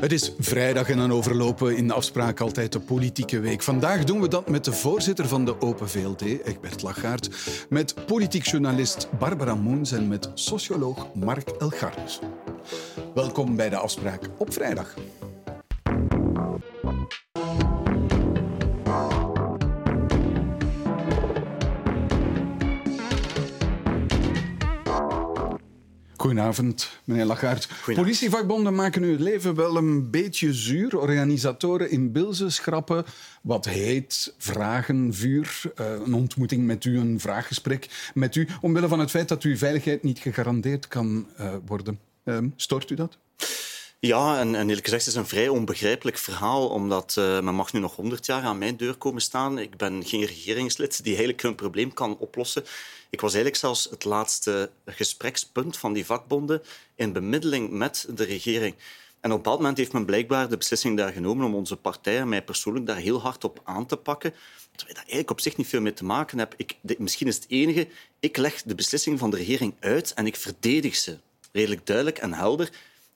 Het is vrijdag en dan overlopen in de afspraak altijd de politieke week. Vandaag doen we dat met de voorzitter van de Open VLD, Egbert Lachaert, met politiek journalist Barbara Moens en met socioloog Mark Elgardus. Welkom bij de afspraak op vrijdag. Goedenavond, meneer Lachaert. Politievakbonden maken uw leven wel een beetje zuur. Organisatoren in Bilze schrappen wat heet, vragen, vuur, eh, een ontmoeting met u, een vraaggesprek met u, omwille van het feit dat uw veiligheid niet gegarandeerd kan uh, worden. Uh, stoort u dat? Ja, en, eerlijk gezegd is het een vrij onbegrijpelijk verhaal, omdat uh, men mag nu nog honderd jaar aan mijn deur komen staan. Ik ben geen regeringslid die eigenlijk hun probleem kan oplossen. Ik was eigenlijk zelfs het laatste gesprekspunt van die vakbonden in bemiddeling met de regering. En op bepaald moment heeft men blijkbaar de beslissing daar genomen om onze partij en mij persoonlijk daar heel hard op aan te pakken. Terwijl daar eigenlijk op zich niet veel mee te maken heb. Ik, misschien is het enige, ik leg de beslissing van de regering uit en ik verdedig ze. Redelijk duidelijk en helder.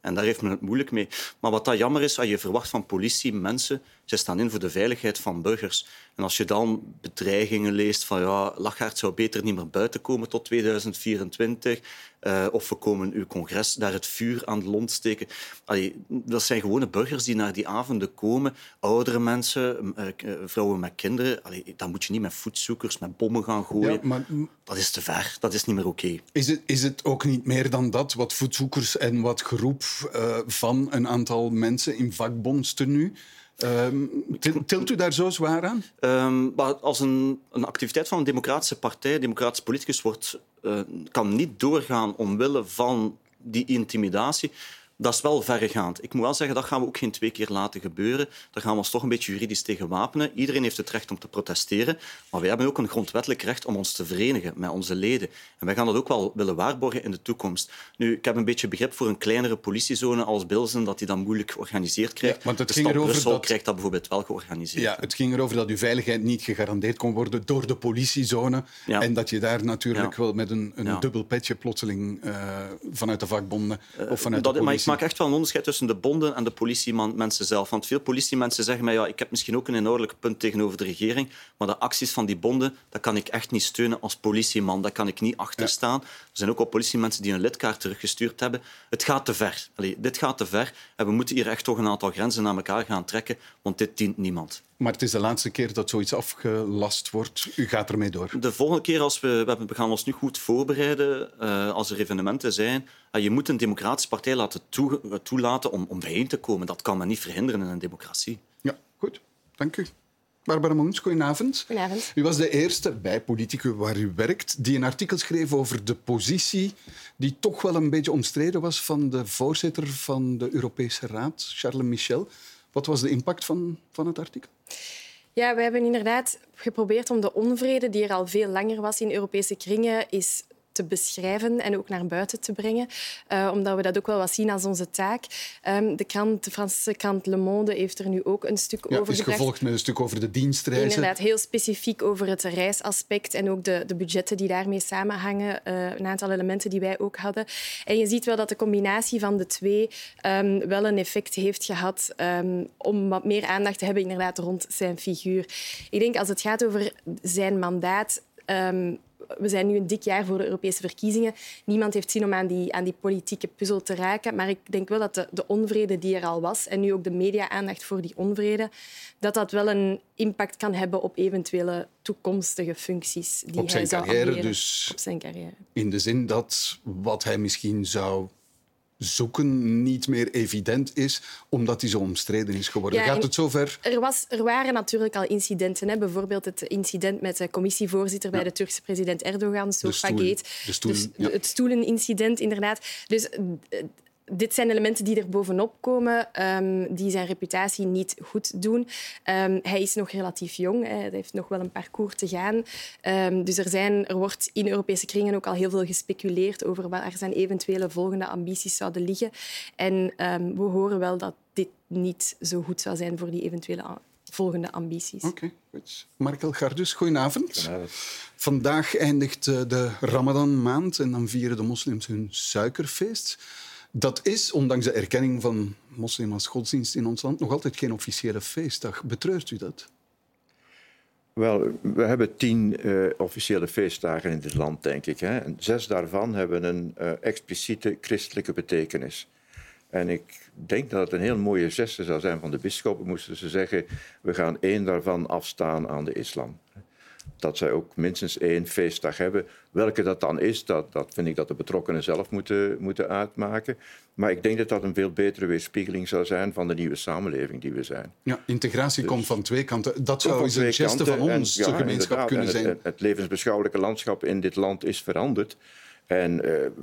En daar heeft men het moeilijk mee. Maar wat dat jammer is, als je verwacht van politie, mensen, ze staan in voor de veiligheid van burgers. En als je dan bedreigingen leest van ja, Lachaert zou beter niet meer buiten komen tot 2024, uh, of we komen uw congres daar het vuur aan de lont steken. Allee, dat zijn gewone burgers die naar die avonden komen. Oudere mensen, uh, vrouwen met kinderen. Allee, dan moet je niet met voetzoekers, met bommen gaan gooien. Ja, maar... Dat is te ver. Dat is niet meer oké. Okay. Is, het, is het ook niet meer dan dat? Wat voetzoekers en wat geroep uh, van een aantal mensen in vakbondstenu? Um, tilt u daar zo zwaar aan? Um, als een, een, activiteit van een democratische partij, een democratisch politicus, wordt, uh, kan niet doorgaan omwille van die intimidatie dat is wel verregaand. Ik moet wel zeggen, dat gaan we ook geen twee keer laten gebeuren. Daar gaan we ons toch een beetje juridisch tegen wapenen. Iedereen heeft het recht om te protesteren, maar wij hebben ook een grondwettelijk recht om ons te verenigen met onze leden. En wij gaan dat ook wel willen waarborgen in de toekomst. Nu, ik heb een beetje begrip voor een kleinere politiezone als Bilzen, dat die dan moeilijk georganiseerd krijgt. Ja, want het ging erover Brussel dat... krijgt dat bijvoorbeeld wel georganiseerd. Ja, het ging erover dat uw veiligheid niet gegarandeerd kon worden door de politiezone. En dat je daar natuurlijk wel met een, een dubbel petje plotseling uh, vanuit de vakbonden of vanuit dat, de politie maak echt wel een onderscheid tussen de bonden en de politiemensen zelf. Want veel politiemensen zeggen mij, ja, ik heb misschien ook een inhoudelijk punt tegenover de regering, maar de acties van die bonden, dat kan ik echt niet steunen als politieman. Daar kan ik niet achter staan. Er zijn ook al politiemensen die een lidkaart teruggestuurd hebben. Het gaat te ver. Allee, dit gaat te ver. En we moeten hier echt toch een aantal grenzen naar elkaar gaan trekken, want dit dient niemand. Maar het is de laatste keer dat zoiets afgelast wordt. U gaat ermee door. De volgende keer, als we, we gaan ons nu goed voorbereiden, uh, als er evenementen zijn, uh, je moet een democratische partij laten toe, toelaten om, om bijeen te komen. Dat kan men niet verhinderen in een democratie. Ja, goed. Dank u. Barbara Moens, goedenavond. Goedenavond. U was de eerste bij Politicus waar u werkt die een artikel schreef over de positie die toch wel een beetje omstreden was van de voorzitter van de Europese Raad, Charles Michel. Wat was de impact van, van het artikel? Ja, we hebben inderdaad geprobeerd om de onvrede die er al veel langer was in Europese kringen, is te beschrijven en ook naar buiten te brengen, uh, omdat we dat ook wel wat zien als onze taak. Um, de, krant, de Franse krant Le Monde heeft er nu ook een stuk ja, over is gevolgd met een stuk over de dienstreizen. Inderdaad, heel specifiek over het reisaspect en ook de, de budgetten die daarmee samenhangen. Uh, een aantal elementen die wij ook hadden. En je ziet wel dat de combinatie van de twee um, wel een effect heeft gehad um, om wat meer aandacht te hebben inderdaad rond zijn figuur. Ik denk als het gaat over zijn mandaat... Um, we zijn nu een dik jaar voor de Europese verkiezingen. Niemand heeft zin om aan die, aan die politieke puzzel te raken. Maar ik denk wel dat de, de onvrede die er al was, en nu ook de media-aandacht voor die onvrede, dat dat wel een impact kan hebben op eventuele toekomstige functies die op zijn hij carrière dus op zijn carrière. In de zin dat wat hij misschien zou zoeken niet meer evident is, omdat hij zo omstreden is geworden. Gaat het zover? Er, was, er waren natuurlijk al incidenten. Hè? Bijvoorbeeld het incident met de commissievoorzitter bij de Turkse president Erdogan, Sofagate. De stoel, dus Het stoelenincident, inderdaad. Dus eh, dit zijn elementen die er bovenop komen, um, die zijn reputatie niet goed doen. Um, hij is nog relatief jong, hij heeft nog wel een parcours te gaan. Um, dus er, zijn, er wordt in Europese kringen ook al heel veel gespeculeerd over waar zijn eventuele volgende ambities zouden liggen. En we horen wel dat dit niet zo goed zou zijn voor die eventuele volgende ambities. Oké, okay, goed. Markel Gardus, goedenavond. goedenavond. Vandaag eindigt eh, de Ramadan-maand en dan vieren de moslims hun suikerfeest. Dat is, ondanks de erkenning van moslim als godsdienst in ons land, nog altijd geen officiële feestdag. Betreurt u dat? Wel, we hebben tien uh, officiële feestdagen in dit land, denk ik. Hè. En zes daarvan hebben een uh, expliciete christelijke betekenis. En ik denk dat het een heel mooie geste zou zijn van de bisschoppen, moesten ze zeggen, we gaan één daarvan afstaan aan de islam dat zij ook minstens één feestdag hebben. Welke dat dan is, dat, dat vind ik dat de betrokkenen zelf moeten, moeten uitmaken. Maar ik denk dat dat een veel betere weerspiegeling zou zijn van de nieuwe samenleving die we zijn. Ja, integratie dus komt van twee kanten. Dat zou eens een geste van ons, gemeenschap, kunnen zijn. Het, het levensbeschouwelijke landschap in dit land is veranderd. En uh,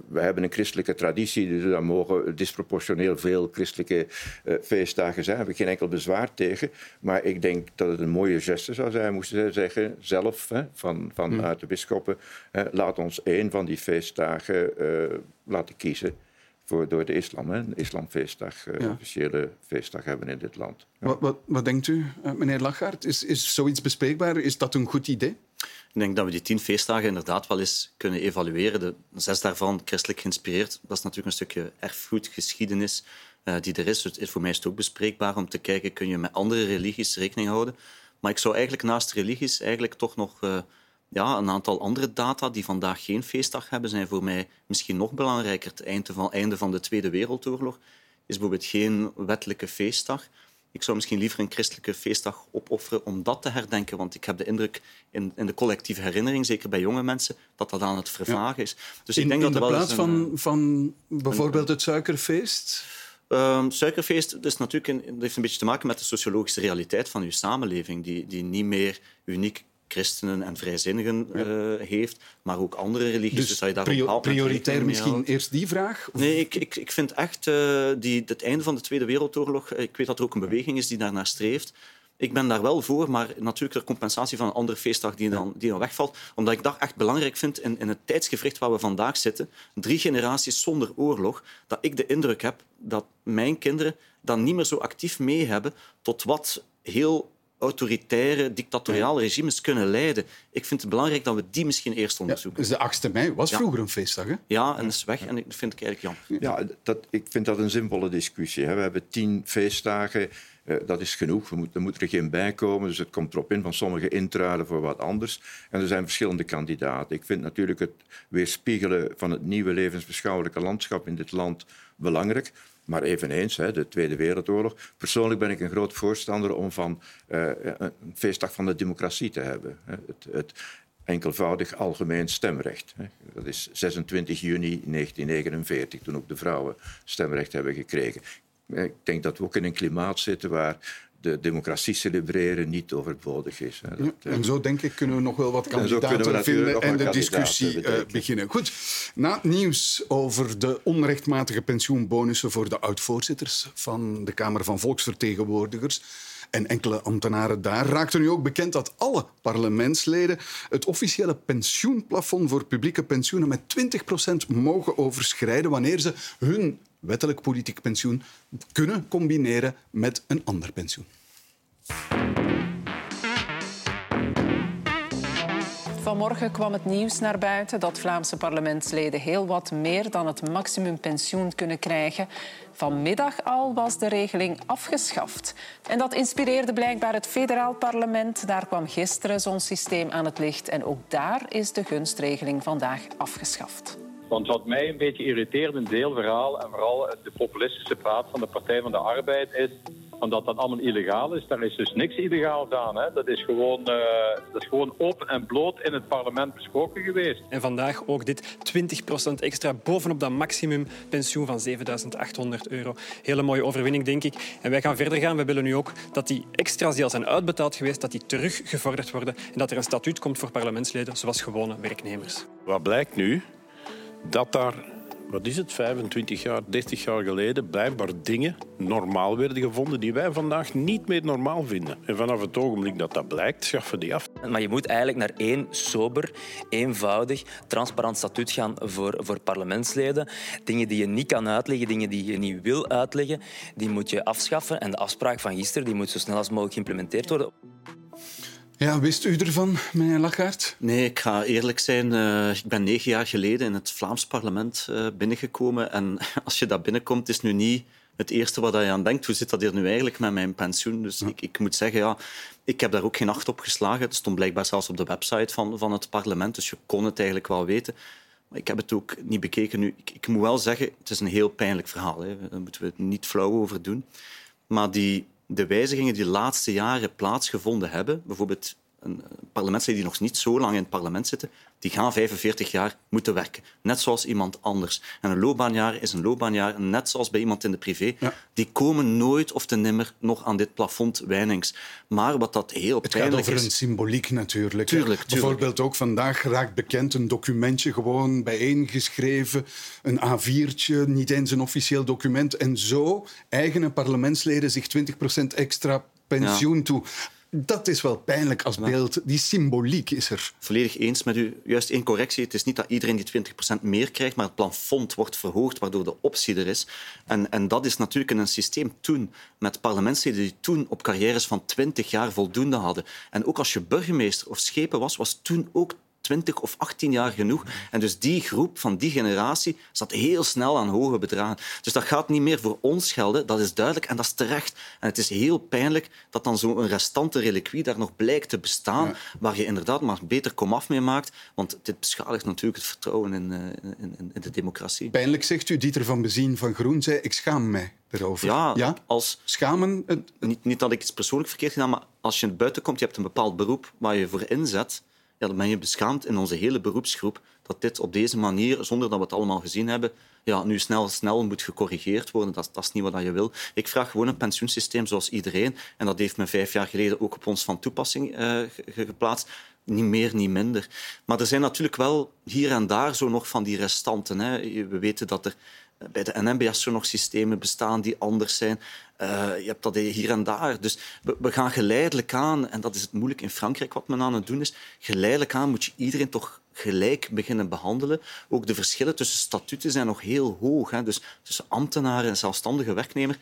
we hebben een christelijke traditie, dus daar mogen disproportioneel veel christelijke uh, feestdagen zijn. Daar heb ik geen enkel bezwaar tegen. Maar ik denk dat het een mooie geste zou zijn, moesten zij zeggen, zelf, hè, van, vanuit de bisschoppen, laat ons één van die feestdagen uh, laten kiezen. Voor, door de islam, hè, een islamfeestdag, ja. officiële feestdag hebben in dit land. Ja. Wat, wat, wat, denkt u, meneer Lachaert? Is, is zoiets bespreekbaar? Is dat een goed idee? Ik denk dat we die tien feestdagen inderdaad wel eens kunnen evalueren. De zes daarvan christelijk geïnspireerd. Dat is natuurlijk een stukje erfgoedgeschiedenis uh, die er is. Voor mij is het ook bespreekbaar om te kijken, kun je met andere religies rekening houden. Maar ik zou eigenlijk naast religies eigenlijk toch nog uh, ja, een aantal andere data die vandaag geen feestdag hebben, zijn voor mij misschien nog belangrijker. Het einde van, einde van de Tweede Wereldoorlog is bijvoorbeeld geen wettelijke feestdag. Ik zou misschien liever een christelijke feestdag opofferen om dat te herdenken. Want ik heb de indruk in, in de collectieve herinnering, zeker bij jonge mensen, dat dat aan het vervagen is. Dus in, ik denk in dat de plaats van, van bijvoorbeeld het suikerfeest? Um, suikerfeest is natuurlijk een, dat heeft een beetje te maken met de sociologische realiteit van uw samenleving, die, die niet meer uniek christenen en vrijzinnigen ja. uh, heeft, maar ook andere religies. Dus, dus je daar prio prioritair misschien eerst die vraag? Of? Nee, ik, ik, ik vind echt uh, die, het einde van de Tweede Wereldoorlog, ik weet dat er ook een beweging is die daarnaar streeft, ik ben daar wel voor, maar natuurlijk de compensatie van een andere feestdag die dan, die dan wegvalt. Omdat ik dat echt belangrijk vind in, in het tijdsgevricht waar we vandaag zitten. Drie generaties zonder oorlog. Dat ik de indruk heb dat mijn kinderen dan niet meer zo actief mee hebben tot wat heel autoritaire, dictatoriale regimes kunnen leiden. Ik vind het belangrijk dat we die misschien eerst onderzoeken. Ja, dus de 8e mei was vroeger een feestdag, hè? Ja, en is weg. En dat vind ik eigenlijk jammer. Ja, dat, ik vind dat een simpele discussie. Hè. We hebben tien feestdagen. Uh, dat is genoeg. We moet, er moet er geen bij komen. Dus het komt erop in van sommige intruiden voor wat anders. En er zijn verschillende kandidaten. Ik vind natuurlijk het weerspiegelen van het nieuwe levensbeschouwelijke landschap in dit land belangrijk. Maar eveneens, hè, de Tweede Wereldoorlog. Persoonlijk ben ik een groot voorstander om van uh, een feestdag van de democratie te hebben. Het, het enkelvoudig algemeen stemrecht. Dat is 26 juni 1949, toen ook de vrouwen stemrecht hebben gekregen. Ik denk dat we ook in een klimaat zitten waar de democratie celebreren niet overbodig is. Dat, en zo denk ik kunnen we nog wel wat kandidaten vinden en de discussie uh, beginnen. Goed, na het nieuws over de onrechtmatige pensioenbonussen voor de oud-voorzitters van de Kamer van Volksvertegenwoordigers en enkele ambtenaren daar raakte nu ook bekend dat alle parlementsleden het officiële pensioenplafond voor publieke pensioenen met 20% mogen overschrijden wanneer ze hun wettelijk politiek pensioen kunnen combineren met een ander pensioen. Vanmorgen kwam het nieuws naar buiten dat Vlaamse parlementsleden heel wat meer dan het maximumpensioen kunnen krijgen. Vanmiddag al was de regeling afgeschaft. En dat inspireerde blijkbaar het federaal parlement. Daar kwam gisteren zo'n systeem aan het licht. En ook daar is de gunstregeling vandaag afgeschaft. Want wat mij een beetje irriteert in het verhaal, en vooral de populistische praat van de Partij van de Arbeid, is omdat dat allemaal illegaal is. Daar is dus niks illegaals aan. Hè. Dat, is gewoon, uh, dat is gewoon open en bloot in het parlement besproken geweest. En vandaag ook dit 20% extra bovenop dat maximum pensioen van 7800 euro. Hele mooie overwinning, denk ik. En wij gaan verder gaan. We willen nu ook dat die extra's die al zijn uitbetaald geweest, dat die teruggevorderd worden en dat er een statuut komt voor parlementsleden zoals gewone werknemers. Wat blijkt nu? Dat daar, wat is het, 25 jaar, 30 jaar geleden blijkbaar dingen normaal werden gevonden die wij vandaag niet meer normaal vinden. En vanaf het ogenblik dat dat blijkt, schaffen die af. Maar je moet eigenlijk naar één sober, eenvoudig, transparant statuut gaan voor, voor parlementsleden. Dingen die je niet kan uitleggen, dingen die je niet wil uitleggen, die moet je afschaffen. En de afspraak van gisteren die moet zo snel als mogelijk geïmplementeerd worden. Ja, wist u ervan, meneer Lachaert? Nee, ik ga eerlijk zijn. Uh, ik ben negen jaar geleden in het Vlaams parlement uh, binnengekomen. En als je daar binnenkomt, is nu niet het eerste wat je aan denkt. Hoe zit dat hier nu eigenlijk met mijn pensioen? Dus ik, ik, moet zeggen, ja, ik heb daar ook geen acht op geslagen. Het stond blijkbaar zelfs op de website van, van het parlement, dus je kon het eigenlijk wel weten. Maar ik heb het ook niet bekeken nu. Ik, ik moet wel zeggen, het is een heel pijnlijk verhaal. Hè. Daar moeten we het niet flauw over doen. Maar die, de wijzigingen die de laatste jaren plaatsgevonden hebben, bijvoorbeeld een parlementsleden die nog niet zo lang in het parlement zitten, die gaan 45 jaar moeten werken. Net zoals iemand anders. En een loopbaanjaar is een loopbaanjaar, net zoals bij iemand in de privé. Die komen nooit of te nimmer nog aan dit plafond wijnings. Maar wat dat heel het pijnlijk is... Het gaat over een symboliek natuurlijk. Tuurlijk, Bijvoorbeeld ook vandaag raakt bekend een documentje gewoon bijeengeschreven. Een A4'tje, niet eens een officieel document. En zo eigenen parlementsleden zich 20% extra pensioen toe. Dat is wel pijnlijk als beeld. Die symboliek is er. Volledig eens met u. Juist één correctie. Het is niet dat iedereen die 20% meer krijgt, maar het plafond wordt verhoogd, waardoor de optie er is. En, en dat is natuurlijk in een systeem toen, met parlementsleden die toen op carrières van 20 jaar voldoende hadden. En ook als je burgemeester of schepen was, was toen ook 20 of 18 jaar genoeg. En dus die groep van die generatie zat heel snel aan hoge bedragen. Dus dat gaat niet meer voor ons gelden, dat is duidelijk en dat is terecht. En het is heel pijnlijk dat dan zo'n restante reliquie daar nog blijkt te bestaan, waar je inderdaad maar beter komaf mee maakt. Want dit beschadigt natuurlijk het vertrouwen in, eh, in, in de democratie. Pijnlijk zegt u, Dieter van Bezien van Groen zei, ik schaam mij erover. Ja, ja? als... Schamen? Niet, niet dat ik iets persoonlijk verkeerd gedaan, maar als je buiten komt, je hebt een bepaald beroep waar je voor inzet dan ben je beschaamd in onze hele beroepsgroep dat dit op deze manier, zonder dat we het allemaal gezien hebben, ja, nu snel, snel moet gecorrigeerd worden. Dat, dat is niet wat je wil. Ik vraag gewoon een pensioensysteem zoals iedereen. En dat heeft me vijf jaar geleden ook op ons van toepassing uh, geplaatst. Niet meer, niet minder. Maar er zijn natuurlijk wel hier en daar zo nog van die restanten. Hè. We weten dat er bij de NMBS zo nog systemen bestaan die anders zijn. Uh, je hebt dat hier en daar. Dus we, we, gaan geleidelijk aan, en dat is het moeilijk in Frankrijk wat men aan het doen is, geleidelijk aan moet je iedereen toch gelijk beginnen behandelen. Ook de verschillen tussen statuten zijn nog heel hoog. Hè. Dus tussen ambtenaren en zelfstandige werknemer.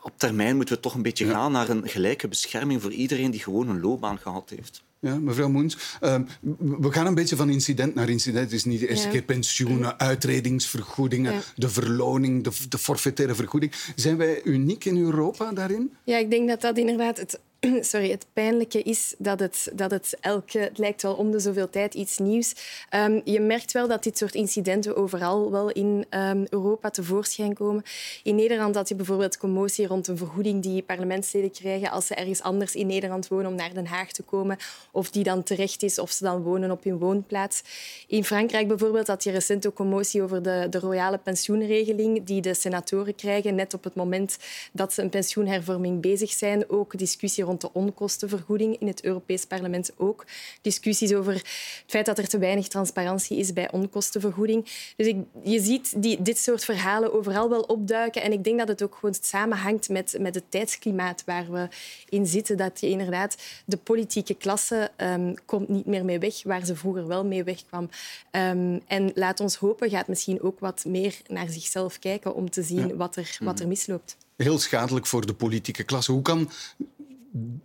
Op termijn moeten we toch een beetje gaan naar een gelijke bescherming voor iedereen die gewoon een loopbaan gehad heeft. Ja, mevrouw Moens, uh, we gaan een beetje van incident naar incident. Het is niet de eerste keer pensioenen, uitredingsvergoedingen, de verloning, de, de forfaitaire vergoeding. Zijn wij uniek in Europa daarin? Ja, ik denk dat dat inderdaad het sorry, het pijnlijke is dat het, dat het elke... Het lijkt wel om de zoveel tijd iets nieuws. Um, je merkt wel dat dit soort incidenten overal wel in um, Europa tevoorschijn komen. In Nederland had je bijvoorbeeld commotie rond een vergoeding die parlementsleden krijgen als ze ergens anders in Nederland wonen om naar Den Haag te komen. Of die dan terecht is of ze dan wonen op hun woonplaats. In Frankrijk bijvoorbeeld had je recent ook commotie over de, de royale pensioenregeling die de senatoren krijgen net op het moment dat ze een pensioenhervorming bezig zijn. Ook discussie rond de onkostenvergoeding in het Europees Parlement ook. Discussies over het feit dat er te weinig transparantie is bij onkostenvergoeding. Dus ik, je ziet die, dit soort verhalen overal wel opduiken. En ik denk dat het ook gewoon samenhangt met, met het tijdsklimaat waar we in zitten. Dat je inderdaad de politieke klasse um, komt niet meer mee weg waar ze vroeger wel mee wegkwam. Um, en laat ons hopen, gaat misschien ook wat meer naar zichzelf kijken om te zien wat, er, wat er misloopt. Heel schadelijk voor de politieke klasse. Hoe kan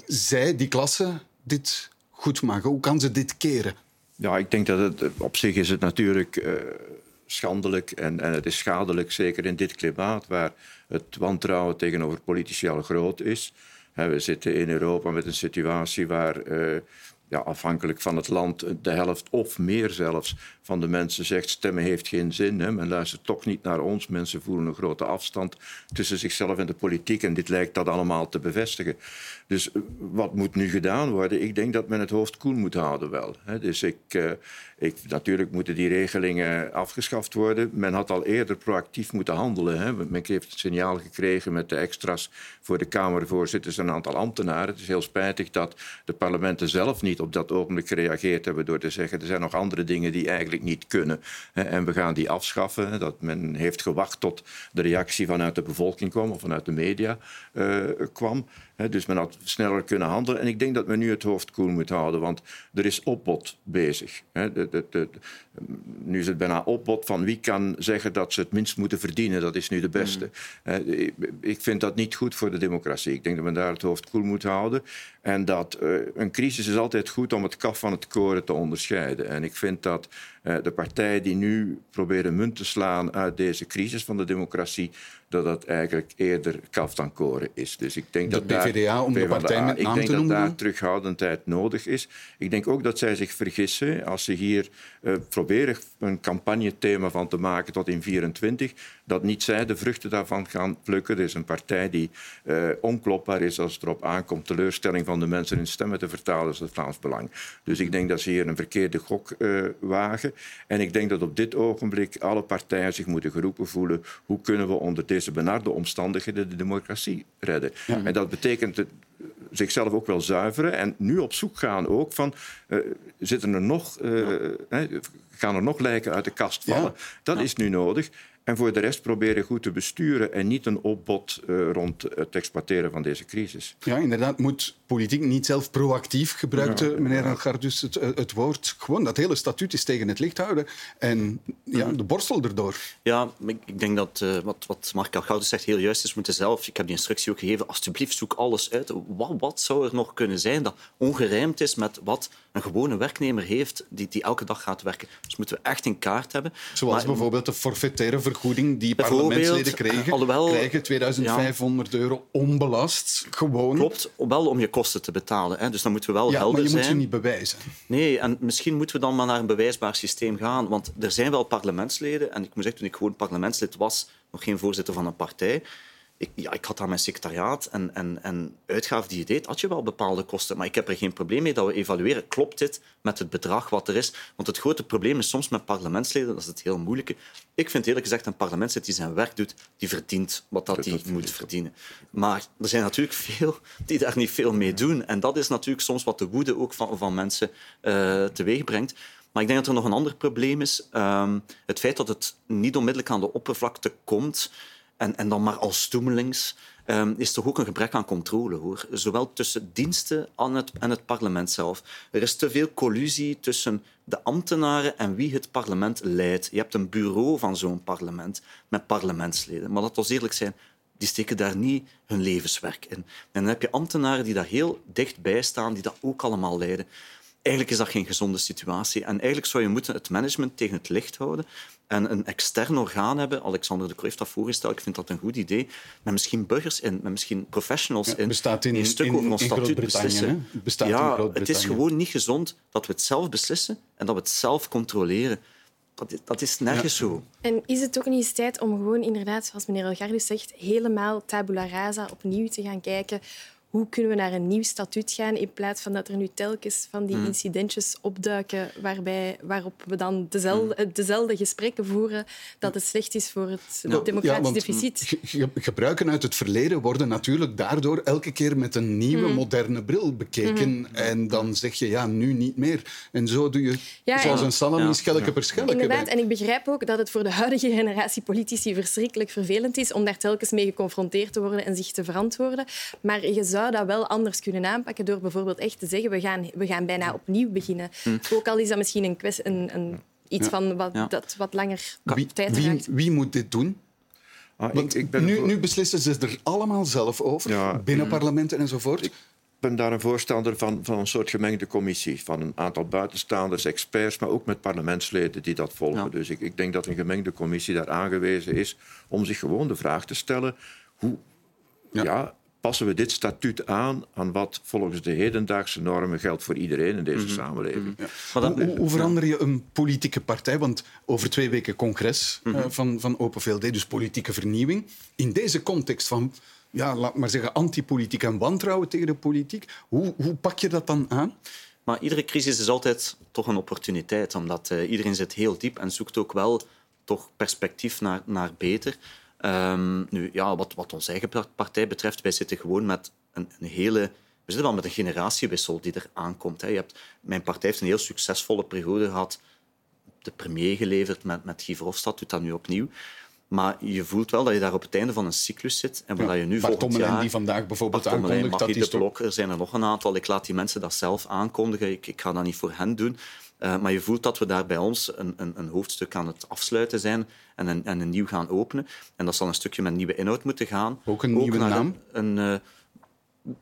zij, die klasse, dit goed maken? Hoe kan ze dit keren? Ja, ik denk dat het op zich is het natuurlijk uh, schandelijk en, en het is schadelijk, zeker in dit klimaat waar het wantrouwen tegenover politici al groot is. We zitten in Europa met een situatie waar uh, ja, afhankelijk van het land de helft of meer zelfs van de mensen zegt stemmen heeft geen zin. Hè. Men luistert toch niet naar ons. Mensen voelen een grote afstand tussen zichzelf en de politiek. En dit lijkt dat allemaal te bevestigen. Dus eh, wat moet nu gedaan worden? Ik denk dat men het hoofd koel moet houden wel. Hè. Dus ik, uh, ik, natuurlijk moeten die regelingen afgeschaft worden. Men had al eerder proactief moeten handelen. Hè. Men heeft het signaal gekregen met de extra's voor de Kamervoorzitters en een aantal ambtenaren. Het is heel spijtig dat de parlementen zelf niet op dat ogenblik gereageerd hebben door te zeggen er zijn nog andere dingen die eigenlijk niet kunnen. En we gaan die afschaffen. Dat men heeft gewacht tot de reactie vanuit de bevolking kwam of vanuit de media uh, Dus men had sneller kunnen handelen. En ik denk dat men nu het hoofd koel moet houden, want er is opbod bezig. De, de, de, nu is het bijna opbod van wie kan zeggen dat ze het minst moeten verdienen. Dat is nu de beste. Mm. Ik vind dat niet goed voor de democratie. Ik denk dat men daar het hoofd koel moet houden. En dat uh, een crisis is altijd goed om het kaf van het koren te onderscheiden. En ik vind dat uh, de partijen die nu proberen munt te slaan uit deze crisis van de democratie, dat dat eigenlijk eerder kaf dan koren is. Dus ik denk de dat PvdA, om de partij met ik naam denk te dat noemen. daar terughoudendheid nodig is. Ik denk ook dat zij zich vergissen als ze hier uh, proberen een campagnethema van te maken tot in 24, dat niet zij de vruchten daarvan gaan plukken. Er is een partij die uh, onklopbaar is als het erop aankomt teleurstelling van de mensen in stemmen te vertalen, is het Vlaams Belang. Dus ik denk dat ze hier een verkeerde gok uh, wagen. En ik denk dat op dit ogenblik alle partijen zich moeten geroepen voelen hoe kunnen we onder deze benarde omstandigheden de democratie redden. Ja. En dat betekent het, zichzelf ook wel zuiveren en nu op zoek gaan ook van uh, zitten er nog, uh, ja. gaan er nog lijken uit de kast vallen. Ja. Dat is nu nodig. En voor de rest proberen goed te besturen en niet een opbod uh, rond het exploiteren van deze crisis. Ja, inderdaad. Moet politiek niet zelf proactief, gebruikte ja, meneer Elgardus het, het, woord. Gewoon dat hele statuut is tegen het licht houden en ja, de borstel erdoor. Ja, ik denk dat uh, wat, wat Mark zegt heel juist is. We moeten zelf, ik heb die instructie ook gegeven, alsjeblieft zoek alles uit. Wat, wat zou er nog kunnen zijn dat ongerijmd is met wat een gewone werknemer heeft die, die elke dag gaat werken? Dus moeten we echt in kaart hebben. Zoals maar, bijvoorbeeld de forfaitaire vergoeding die parlementsleden kregen, alhoewel, krijgen 2500 ja. euro onbelast. Gewoon. Klopt, wel om je kosten te betalen. Hè. Dus dan moeten we wel ja, helder zijn. zijn. Maar je moet ze niet bewijzen. Nee, en misschien moeten we dan maar naar een bewijsbaar systeem gaan. Want er zijn wel parlementsleden, en ik moet zeggen, toen ik gewoon parlementslid was, nog geen voorzitter van een partij, ik, ja, ik had aan mijn secretariaat en, en, en uitgaven die je deed, had je wel bepaalde kosten. Maar ik heb er geen probleem mee dat we evalueren. Klopt dit met het bedrag wat er is? Want het grote probleem is soms met parlementsleden, dat is het heel moeilijke. Ik vind eerlijk gezegd een parlementslid die zijn werk doet, die verdient wat dat hij moet verdienen. Maar er zijn natuurlijk veel die daar niet veel mee doen. En dat is natuurlijk soms wat de woede ook van, van mensen uh, teweeg brengt. Maar ik denk dat er nog een ander probleem is. Um, het feit dat het niet onmiddellijk aan de oppervlakte komt en, en dan maar als stoemelings, um, is toch ook een gebrek aan controle. Hoor. Zowel tussen diensten en het, en het parlement zelf. Er is te veel collusie tussen de ambtenaren en wie het parlement leidt. Je hebt een bureau van zo'n parlement met parlementsleden. Maar dat we eerlijk zijn, die steken daar niet hun levenswerk in. En dan heb je ambtenaren die daar heel dichtbij staan, die dat ook allemaal leiden. Eigenlijk is dat geen gezonde situatie. En eigenlijk zou je moeten het management tegen het licht houden en een extern orgaan hebben. Alexander de Croo heeft dat voorgesteld. Ik vind dat een goed idee. Met misschien burgers in, met misschien professionals Ja, in. bestaat in- die een stuk in- over ons in statuut Groot-Brittannië, beslissen. hè? Bestaat in ja, het is gewoon niet gezond dat we het zelf beslissen en dat we het zelf controleren. Dat is, dat is nergens zo. En is het ook niet eens tijd om gewoon inderdaad, zoals meneer Elgardus zegt, helemaal tabula rasa opnieuw te gaan kijken hoe kunnen we naar een nieuw statuut gaan in plaats van dat er nu telkens van die incidentjes opduiken waarbij, waarop we dan dezelfde, dezelfde gesprekken voeren dat het slecht is voor het democratisch want deficit. ge- ge- gebruiken uit het verleden worden natuurlijk daardoor elke keer met een nieuwe, Mhm. moderne bril bekeken. En dan zeg je, ja, nu niet meer. En zo doe je, Ja, zoals en- een salami, Ja. schelke per schelke. Inderdaad, bij. en ik begrijp ook dat het voor de huidige generatie politici verschrikkelijk vervelend is om daar telkens mee geconfronteerd te worden en zich te verantwoorden. Maar je zou dat wel anders kunnen aanpakken door bijvoorbeeld echt te zeggen we gaan, we gaan bijna opnieuw beginnen. Ook al is dat misschien een, kwest- een, een, iets Ja. van wat, Ja. dat wat langer Wie, tijd wie, vraagt. wie moet dit doen? Ah, Want ik, ik ben nu, voor- nu beslissen ze er allemaal zelf over, Ja, binnen parlementen enzovoort. Ik ben daar een voorstander van, van een soort gemengde commissie. Van een aantal buitenstaanders, experts, maar ook met parlementsleden die dat volgen. Ja. Dus ik, ik denk dat een gemengde commissie daar aangewezen is om zich gewoon de vraag te stellen... hoe Ja. Passen we dit statuut aan aan wat volgens de hedendaagse normen geldt voor iedereen in deze samenleving? Maar dat- Hoe, hoe, hoe verander je een politieke partij? Want over twee weken congres eh, van, van Open VLD, dus politieke vernieuwing. In deze context van, ja, laat maar zeggen, antipolitiek en wantrouwen tegen de politiek, hoe, hoe pak je dat dan aan? Maar iedere crisis is altijd toch een opportuniteit, omdat eh, iedereen zit heel diep en zoekt ook wel toch perspectief naar, naar beter. Ehm, nu, ja, wat, wat onze eigen partij betreft, wij zitten gewoon met een, een hele... We zitten wel met een generatiewissel die er aankomt. Hè. Je hebt, mijn partij heeft een heel succesvolle periode gehad. De premier geleverd met, met Guy Verhofstadt, doet dat nu opnieuw. Maar je voelt wel dat je daar op het einde van een cyclus zit. En waar je nu Bart volgend jaar... die vandaag bijvoorbeeld Bart aankondigt dat de Blok, er zijn er nog een aantal. Ik laat die mensen dat zelf aankondigen. Ik, ik ga dat niet voor hen doen. Uh, maar je voelt dat we daar bij ons een, een, een hoofdstuk aan het afsluiten zijn en een, en een nieuw gaan openen. En dat zal een stukje met nieuwe inhoud moeten gaan. Ook een nieuwe naar naam? Een, uh,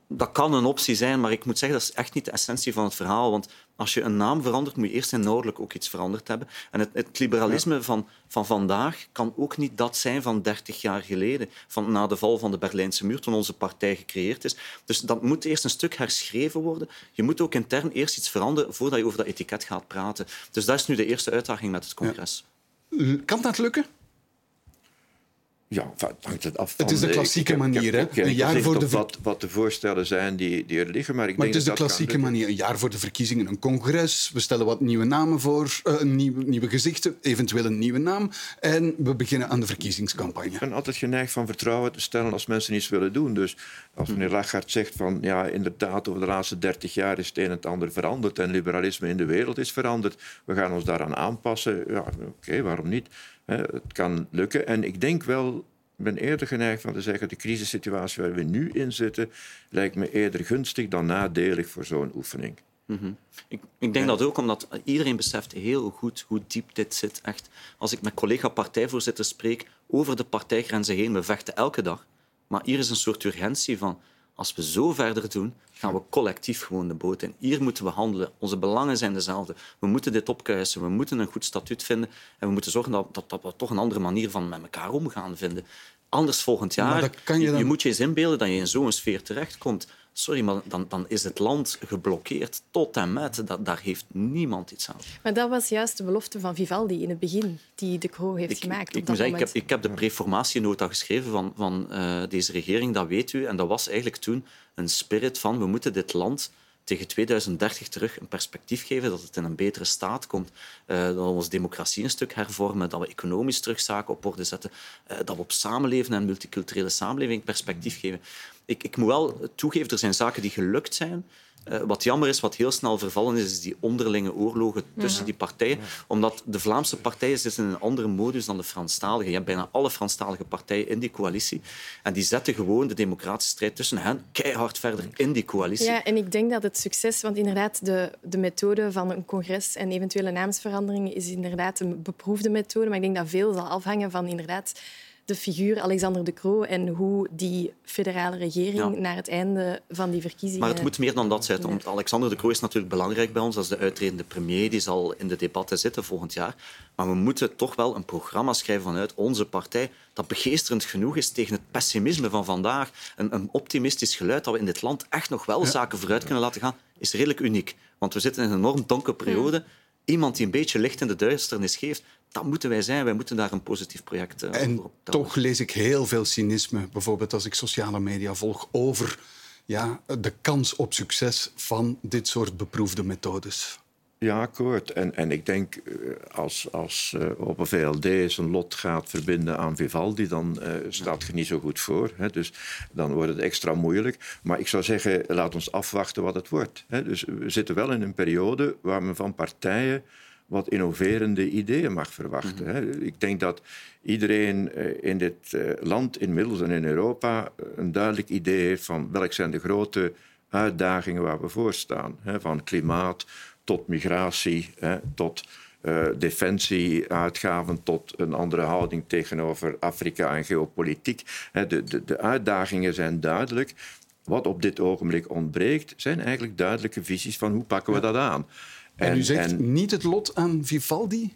dat kan een optie zijn, maar ik moet zeggen, dat is echt niet de essentie van het verhaal. Want als je een naam verandert, moet je eerst inhoudelijk ook iets veranderd hebben. En het, het liberalisme van, van vandaag kan ook niet dat zijn van 30 jaar geleden, van na de val van de Berlijnse muur, toen onze partij gecreëerd is. Dus dat moet eerst een stuk herschreven worden. Je moet ook intern eerst iets veranderen voordat je over dat etiket gaat praten. Dus dat is nu de eerste uitdaging met het congres. Ja. Kan dat lukken? Ja, het hangt het af van... Het is de klassieke manier, hè? Een jaar voor de... Wat, wat de voorstellen zijn die, die er liggen, maar ik maar denk het is de klassieke manier. Een jaar voor de verkiezingen, een congres. We stellen wat nieuwe namen voor, uh, nieuwe, nieuwe gezichten, eventueel een nieuwe naam. En we beginnen aan de verkiezingscampagne. Ik ben altijd geneigd van vertrouwen te stellen als mensen iets willen doen. Dus als meneer Lagarde zegt van, ja, inderdaad, over de laatste dertig jaar is het een en het ander veranderd en liberalisme in de wereld is veranderd. We gaan ons daaraan aanpassen. Ja, oké, waarom niet? Het kan lukken. En ik denk wel, ik ben eerder geneigd van te zeggen, de crisissituatie waar we nu in zitten, lijkt me eerder gunstig dan nadelig voor zo'n oefening. Mm -hmm. ik, ik, denk dat ook omdat iedereen beseft heel goed hoe diep dit zit. Echt, als ik met collega-partijvoorzitters spreek over de partijgrenzen heen, we vechten elke dag. Maar hier is een soort urgentie van, als we zo verder doen, gaan we collectief gewoon de boot in. Hier moeten we handelen. Onze belangen zijn dezelfde. We moeten dit opkuisen. We moeten een goed statuut vinden. En we moeten zorgen dat, dat, dat we toch een andere manier van met elkaar omgaan vinden. Anders volgend jaar, je, je, je, moet je eens inbeelden dat je in zo'n sfeer terechtkomt. Sorry, maar dan, dan is het land geblokkeerd tot en met. Dat, daar heeft niemand iets aan. Maar dat was juist de belofte van Vivaldi in het begin, die de Croo heeft ik, gemaakt. Ik, ik, zeggen, ik, heb, ik heb de preformatienota geschreven van, van uh, deze regering, dat weet u. En dat was eigenlijk toen een spirit van we moeten dit land tegen 2030 terug een perspectief geven, dat het in een betere staat komt, uh, dat we onze democratie een stuk hervormen, dat we economisch terug zaken op orde zetten, uh, dat we op samenleven en multiculturele samenleving perspectief geven. Ik, ik moet wel toegeven, er zijn zaken die gelukt zijn, uh, wat jammer is, wat heel snel vervallen is, is die onderlinge oorlogen tussen ja. die partijen. Omdat de Vlaamse partijen zitten in een andere modus dan de Franstaligen. Je hebt bijna alle Franstalige partijen in die coalitie. En die zetten gewoon de democratische strijd tussen hen keihard verder in die coalitie. Ja, en ik denk dat het succes... Want inderdaad, de, de methode van een congres en eventuele naamsveranderingen is inderdaad een beproefde methode. Maar ik denk dat veel zal afhangen van inderdaad de figuur Alexander De Croo en hoe die federale regering ja. naar het einde van die verkiezingen... Maar het moet meer dan dat zijn. Want Alexander De Croo is natuurlijk belangrijk bij ons als de uitredende premier. Die zal in de debatten zitten volgend jaar. Maar we moeten toch wel een programma schrijven vanuit onze partij dat begeesterend genoeg is tegen het pessimisme van vandaag. Een, een optimistisch geluid dat we in dit land echt nog wel ja. zaken vooruit kunnen laten gaan, is redelijk uniek. Want we zitten in een enorm donkere periode. Ja. Iemand die een beetje licht in de duisternis geeft, dat moeten wij zijn. Wij moeten daar een positief project uh, en op toch lees ik heel veel cynisme, bijvoorbeeld als ik sociale media volg, over ja, de kans op succes van dit soort beproefde methodes. Ja, akkoord. En, en ik denk, als, als uh, Open VLD zijn lot gaat verbinden aan Vivaldi, dan uh, staat je niet zo goed voor. Hè? Dus dan wordt het extra moeilijk. Maar ik zou zeggen, laat ons afwachten wat het wordt. Hè? Dus we zitten wel in een periode waar men van partijen wat innoverende ideeën mag verwachten. Ik denk dat iedereen in dit land inmiddels en in Europa een duidelijk idee heeft van welke zijn de grote uitdagingen waar we voor staan. Van klimaat tot migratie, tot uh, defensieuitgaven, tot een andere houding tegenover Afrika en geopolitiek. De, de, de uitdagingen zijn duidelijk. Wat op dit ogenblik ontbreekt, zijn eigenlijk duidelijke visies van hoe pakken we dat aan. En, en u zegt en, niet het lot aan Vivaldi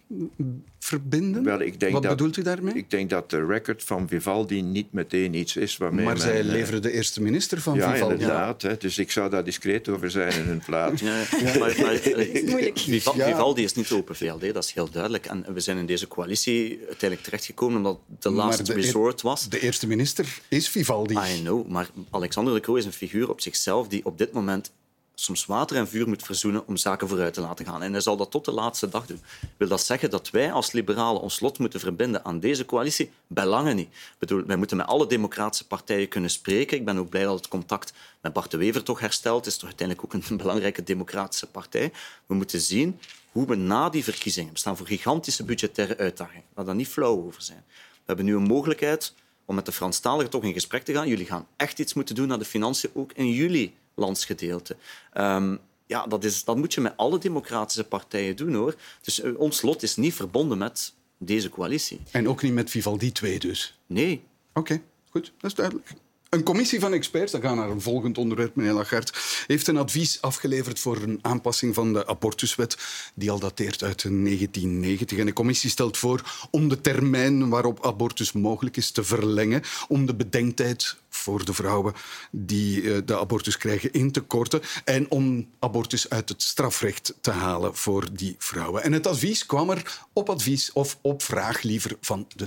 verbinden? Wel, ik denk Wat dat, bedoelt u daarmee? Ik denk dat de record van Vivaldi niet meteen iets is waarmee Maar men, zij eh, leveren de eerste minister van ja, Vivaldi. inderdaad. Hè, dus ik zou daar discreet over zijn in hun plaats. Ja, maar, maar, Moeilijk. Vival- Ja. Vivaldi is niet open VLD, dat is heel duidelijk. En we zijn in deze coalitie uiteindelijk terechtgekomen omdat de Maar last de- resort was. De eerste minister is Vivaldi. I know, maar Alexander de Croo is een figuur op zichzelf die op dit moment soms water en vuur moet verzoenen om zaken vooruit te laten gaan. En hij zal dat tot de laatste dag doen. Wil dat zeggen dat wij als liberalen ons lot moeten verbinden aan deze coalitie? Belangen niet. Ik bedoel, wij moeten met alle democratische partijen kunnen spreken. Ik ben ook blij dat het contact met Bart de Wever toch hersteld is. Toch uiteindelijk ook een belangrijke democratische partij. We moeten zien hoe we na die verkiezingen... We staan voor gigantische budgettaire uitdagingen. Laat daar niet flauw over zijn. We hebben nu een mogelijkheid om met de Franstaligen toch in gesprek te gaan. Jullie gaan echt iets moeten doen naar de financiën, ook in jullie landsgedeelte. Ehm, ja, dat, is, dat moet je met alle democratische partijen doen, hoor. Dus eh, ons lot is niet verbonden met deze coalitie. En ook niet met Vivaldi 2 dus. Nee. Oké, goed. Dat is duidelijk. Een commissie van experts, dan gaan we naar een volgend onderwerp, meneer Lagarde, heeft een advies afgeleverd voor een aanpassing van de abortuswet, die al dateert uit 1990. En de commissie stelt voor om de termijn waarop abortus mogelijk is te verlengen, om de bedenktijd voor de vrouwen die eh, de abortus krijgen in te korten en om abortus uit het strafrecht te halen voor die vrouwen. En het advies kwam er op advies of op vraag liever van de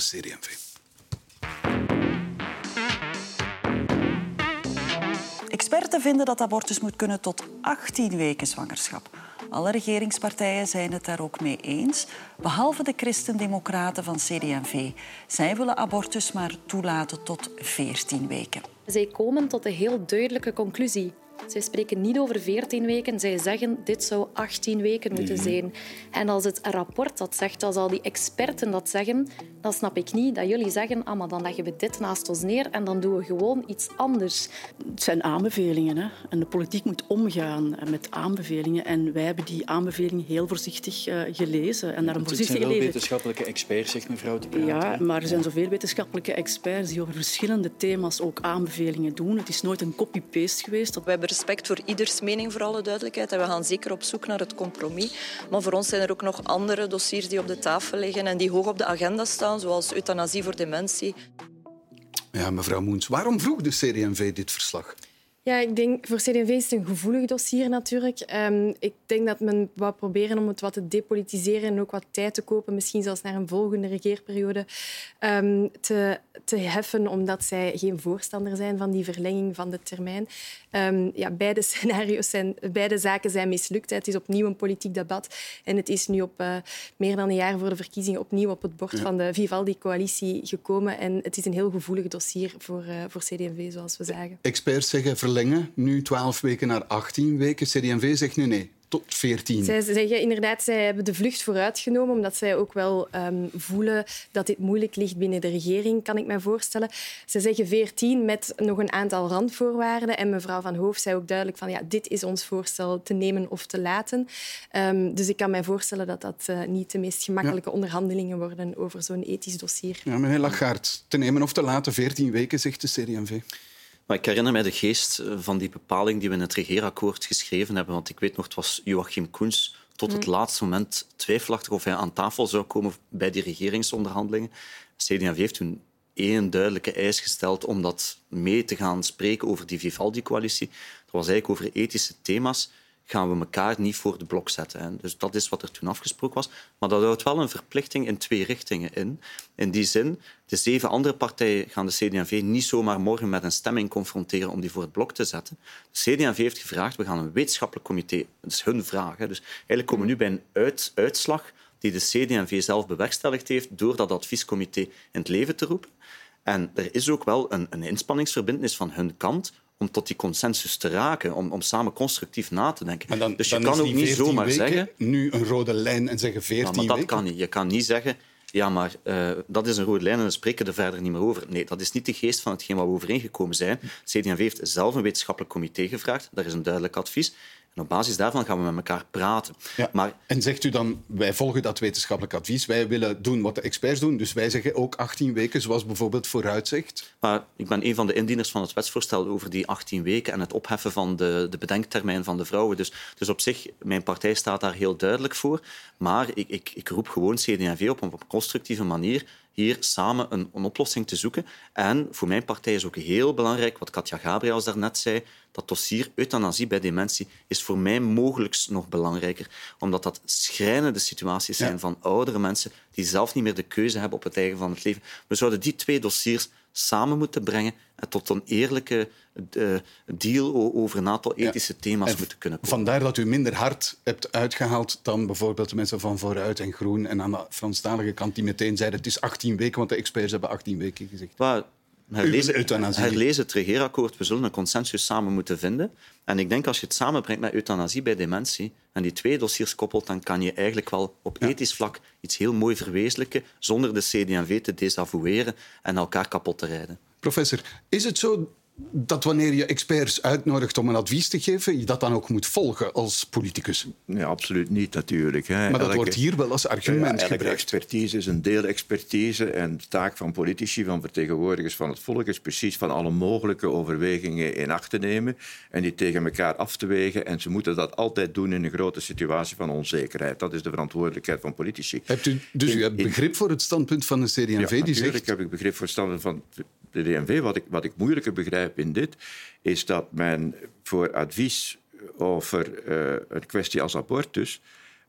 Experten vinden dat abortus moet kunnen tot 18 weken zwangerschap. Alle regeringspartijen zijn het daar ook mee eens, behalve de christendemocraten van CD&V. Zij willen abortus maar toelaten tot 14 weken. Zij komen tot een heel duidelijke conclusie. Zij spreken niet over 14 weken, zij zeggen dit zou 18 weken moeten Mhm. zijn. En als het rapport dat zegt, als al die experten dat zeggen, dan snap ik niet dat jullie zeggen, ah, maar dan leggen we dit naast ons neer en dan doen we gewoon iets anders. Het zijn aanbevelingen hè? en de politiek moet omgaan met aanbevelingen. En wij hebben die aanbevelingen heel voorzichtig eh, gelezen en naar een Het zijn wel wetenschappelijke experts, zegt mevrouw de Praat. Ja, hè. maar er zijn zoveel wetenschappelijke experts die over verschillende thema's ook aanbevelingen doen. Het is nooit een copy-paste geweest. We hebben respect voor ieders mening, voor alle duidelijkheid. En we gaan zeker op zoek naar het compromis. Maar voor ons zijn er ook nog andere dossiers die op de tafel liggen en die hoog op de agenda staan, zoals euthanasie voor dementie. Ja, mevrouw Moens, waarom vroeg de CD&V dit verslag? Ja, ik denk voor CD&V is het een gevoelig dossier natuurlijk. Ehm, ik denk dat men wou proberen om het wat te depolitiseren en ook wat tijd te kopen, misschien zelfs naar een volgende regeerperiode, ehm, te, te heffen, omdat zij geen voorstander zijn van die verlenging van de termijn. Ehm, ja, beide scenario's zijn, beide zaken zijn mislukt. Het is opnieuw een politiek debat en het is nu op eh, meer dan een jaar voor de verkiezingen opnieuw op het bord Ja. van de Vivaldi-coalitie gekomen. En het is een heel gevoelig dossier voor, eh, voor CD&V, zoals we zagen. Experts zeggen verlengen, nu 12 weken naar 18 weken. CD&V zegt nu nee, tot 14. Zij zeggen inderdaad, zij hebben de vlucht vooruitgenomen, omdat zij ook wel ehm, voelen dat dit moeilijk ligt binnen de regering, kan ik me voorstellen. Ze zeggen 14 met nog een aantal randvoorwaarden. En mevrouw Van Hoof zei ook duidelijk van ja, dit is ons voorstel te nemen of te laten. Ehm, dus ik kan mij voorstellen dat dat eh, niet de meest gemakkelijke onderhandelingen worden over zo'n ethisch dossier. Ja, meneer Lagarde, te nemen of te laten, 14 weken, zegt de CD&V. Maar ik herinner mij de geest eh, van die bepaling die we in het regeerakkoord geschreven hebben. Want ik weet nog, het was Joachim Koens tot het Mm. laatste moment twijfelachtig of hij aan tafel zou komen bij die regeringsonderhandelingen. CD&V heeft toen één duidelijke eis gesteld om dat mee te gaan spreken over die Vivaldi-coalitie. Dat was eigenlijk over ethische thema's gaan we elkaar niet voor de blok zetten. Hè. Dus dat is wat er toen afgesproken was. Maar dat houdt wel een verplichting in twee richtingen in. In die zin, de zeven andere partijen gaan de CD&V niet zomaar morgen met een stemming confronteren om die voor het blok te zetten. De CD&V heeft gevraagd, we gaan een wetenschappelijk comité, dat is hun vraag. Dus eigenlijk komen we nu bij een uit, uitslag die de CD&V zelf bewerkstelligd heeft door dat adviescomité in het leven te roepen. En er is ook wel een, een inspanningsverbindenis van hun kant om tot die consensus te raken, om, om samen constructief na te denken. Dan, dus je kan ook niet 14 zomaar weken zeggen... nu een rode lijn en zeggen 14 Ja, maar dat weken. kan niet. Je kan niet zeggen, ja, maar eh, dat is een rode lijn en dan spreken we er verder niet meer over. Nee, dat is niet de geest van hetgeen wat we overeengekomen zijn. CD&V heeft zelf een wetenschappelijk comité gevraagd. Daar is een duidelijk advies. En op basis daarvan gaan we met elkaar praten. Ja. Maar En zegt u dan, wij volgen dat wetenschappelijk advies, wij willen doen wat de experts doen, dus wij zeggen ook 18 weken, zoals bijvoorbeeld vooruit zegt. Maar ik ben een van de indieners van het wetsvoorstel over die 18 weken en het opheffen van de, de bedenktermijn van de vrouwen. Dus, dus op zich, mijn partij staat daar heel duidelijk voor. Maar ik, ik, ik roep gewoon CD&V op om op een constructieve manier hier samen een, een oplossing te zoeken. En voor mijn partij is ook heel belangrijk, wat Katja Gabriels daarnet zei, dat dossier euthanasie bij dementie is voor mij mogelijk nog belangrijker. Omdat dat schrijnende situaties zijn van oudere mensen die zelf niet meer de keuze hebben op het eigen van het leven. We zouden die twee dossiers samen moeten brengen en tot een eerlijke eh, deal over een aantal ethische thema's En moeten kunnen komen. Vandaar dat u minder hard hebt uitgehaald dan bijvoorbeeld de mensen van Vooruit en Groen en aan de Franstalige kant die meteen zeiden het is 18 weken, want de experts hebben 18 weken gezegd. Maar herlezen, Euthanasie. herlezen het regeerakkoord. We zullen een consensus samen moeten vinden. En ik denk als je het samenbrengt met euthanasie bij dementie en die twee dossiers koppelt, dan kan je eigenlijk wel op ethisch vlak iets heel mooi verwezenlijken zonder de CD&V te desavoueren en elkaar kapot te rijden. Professor, is het zo dat wanneer je experts uitnodigt om een advies te geven, je dat dan ook moet volgen als politicus. Nee, absoluut niet natuurlijk. Hè. Maar dat wordt hier wel als argument ja, gebruikt. expertise is een deelexpertise en de taak van politici, van vertegenwoordigers van het volk, is precies van alle mogelijke overwegingen in acht te nemen en die tegen elkaar af te wegen. En ze moeten dat altijd doen in een grote situatie van onzekerheid. Dat is de verantwoordelijkheid van politici. Hebt u, dus u hebt begrip voor het standpunt van de CD&V? Ja, die natuurlijk zegt... heb ik begrip voor het standpunt van de DNV. Wat ik, wat ik moeilijker begrijp in dit, is dat men voor advies over uh, een kwestie als abortus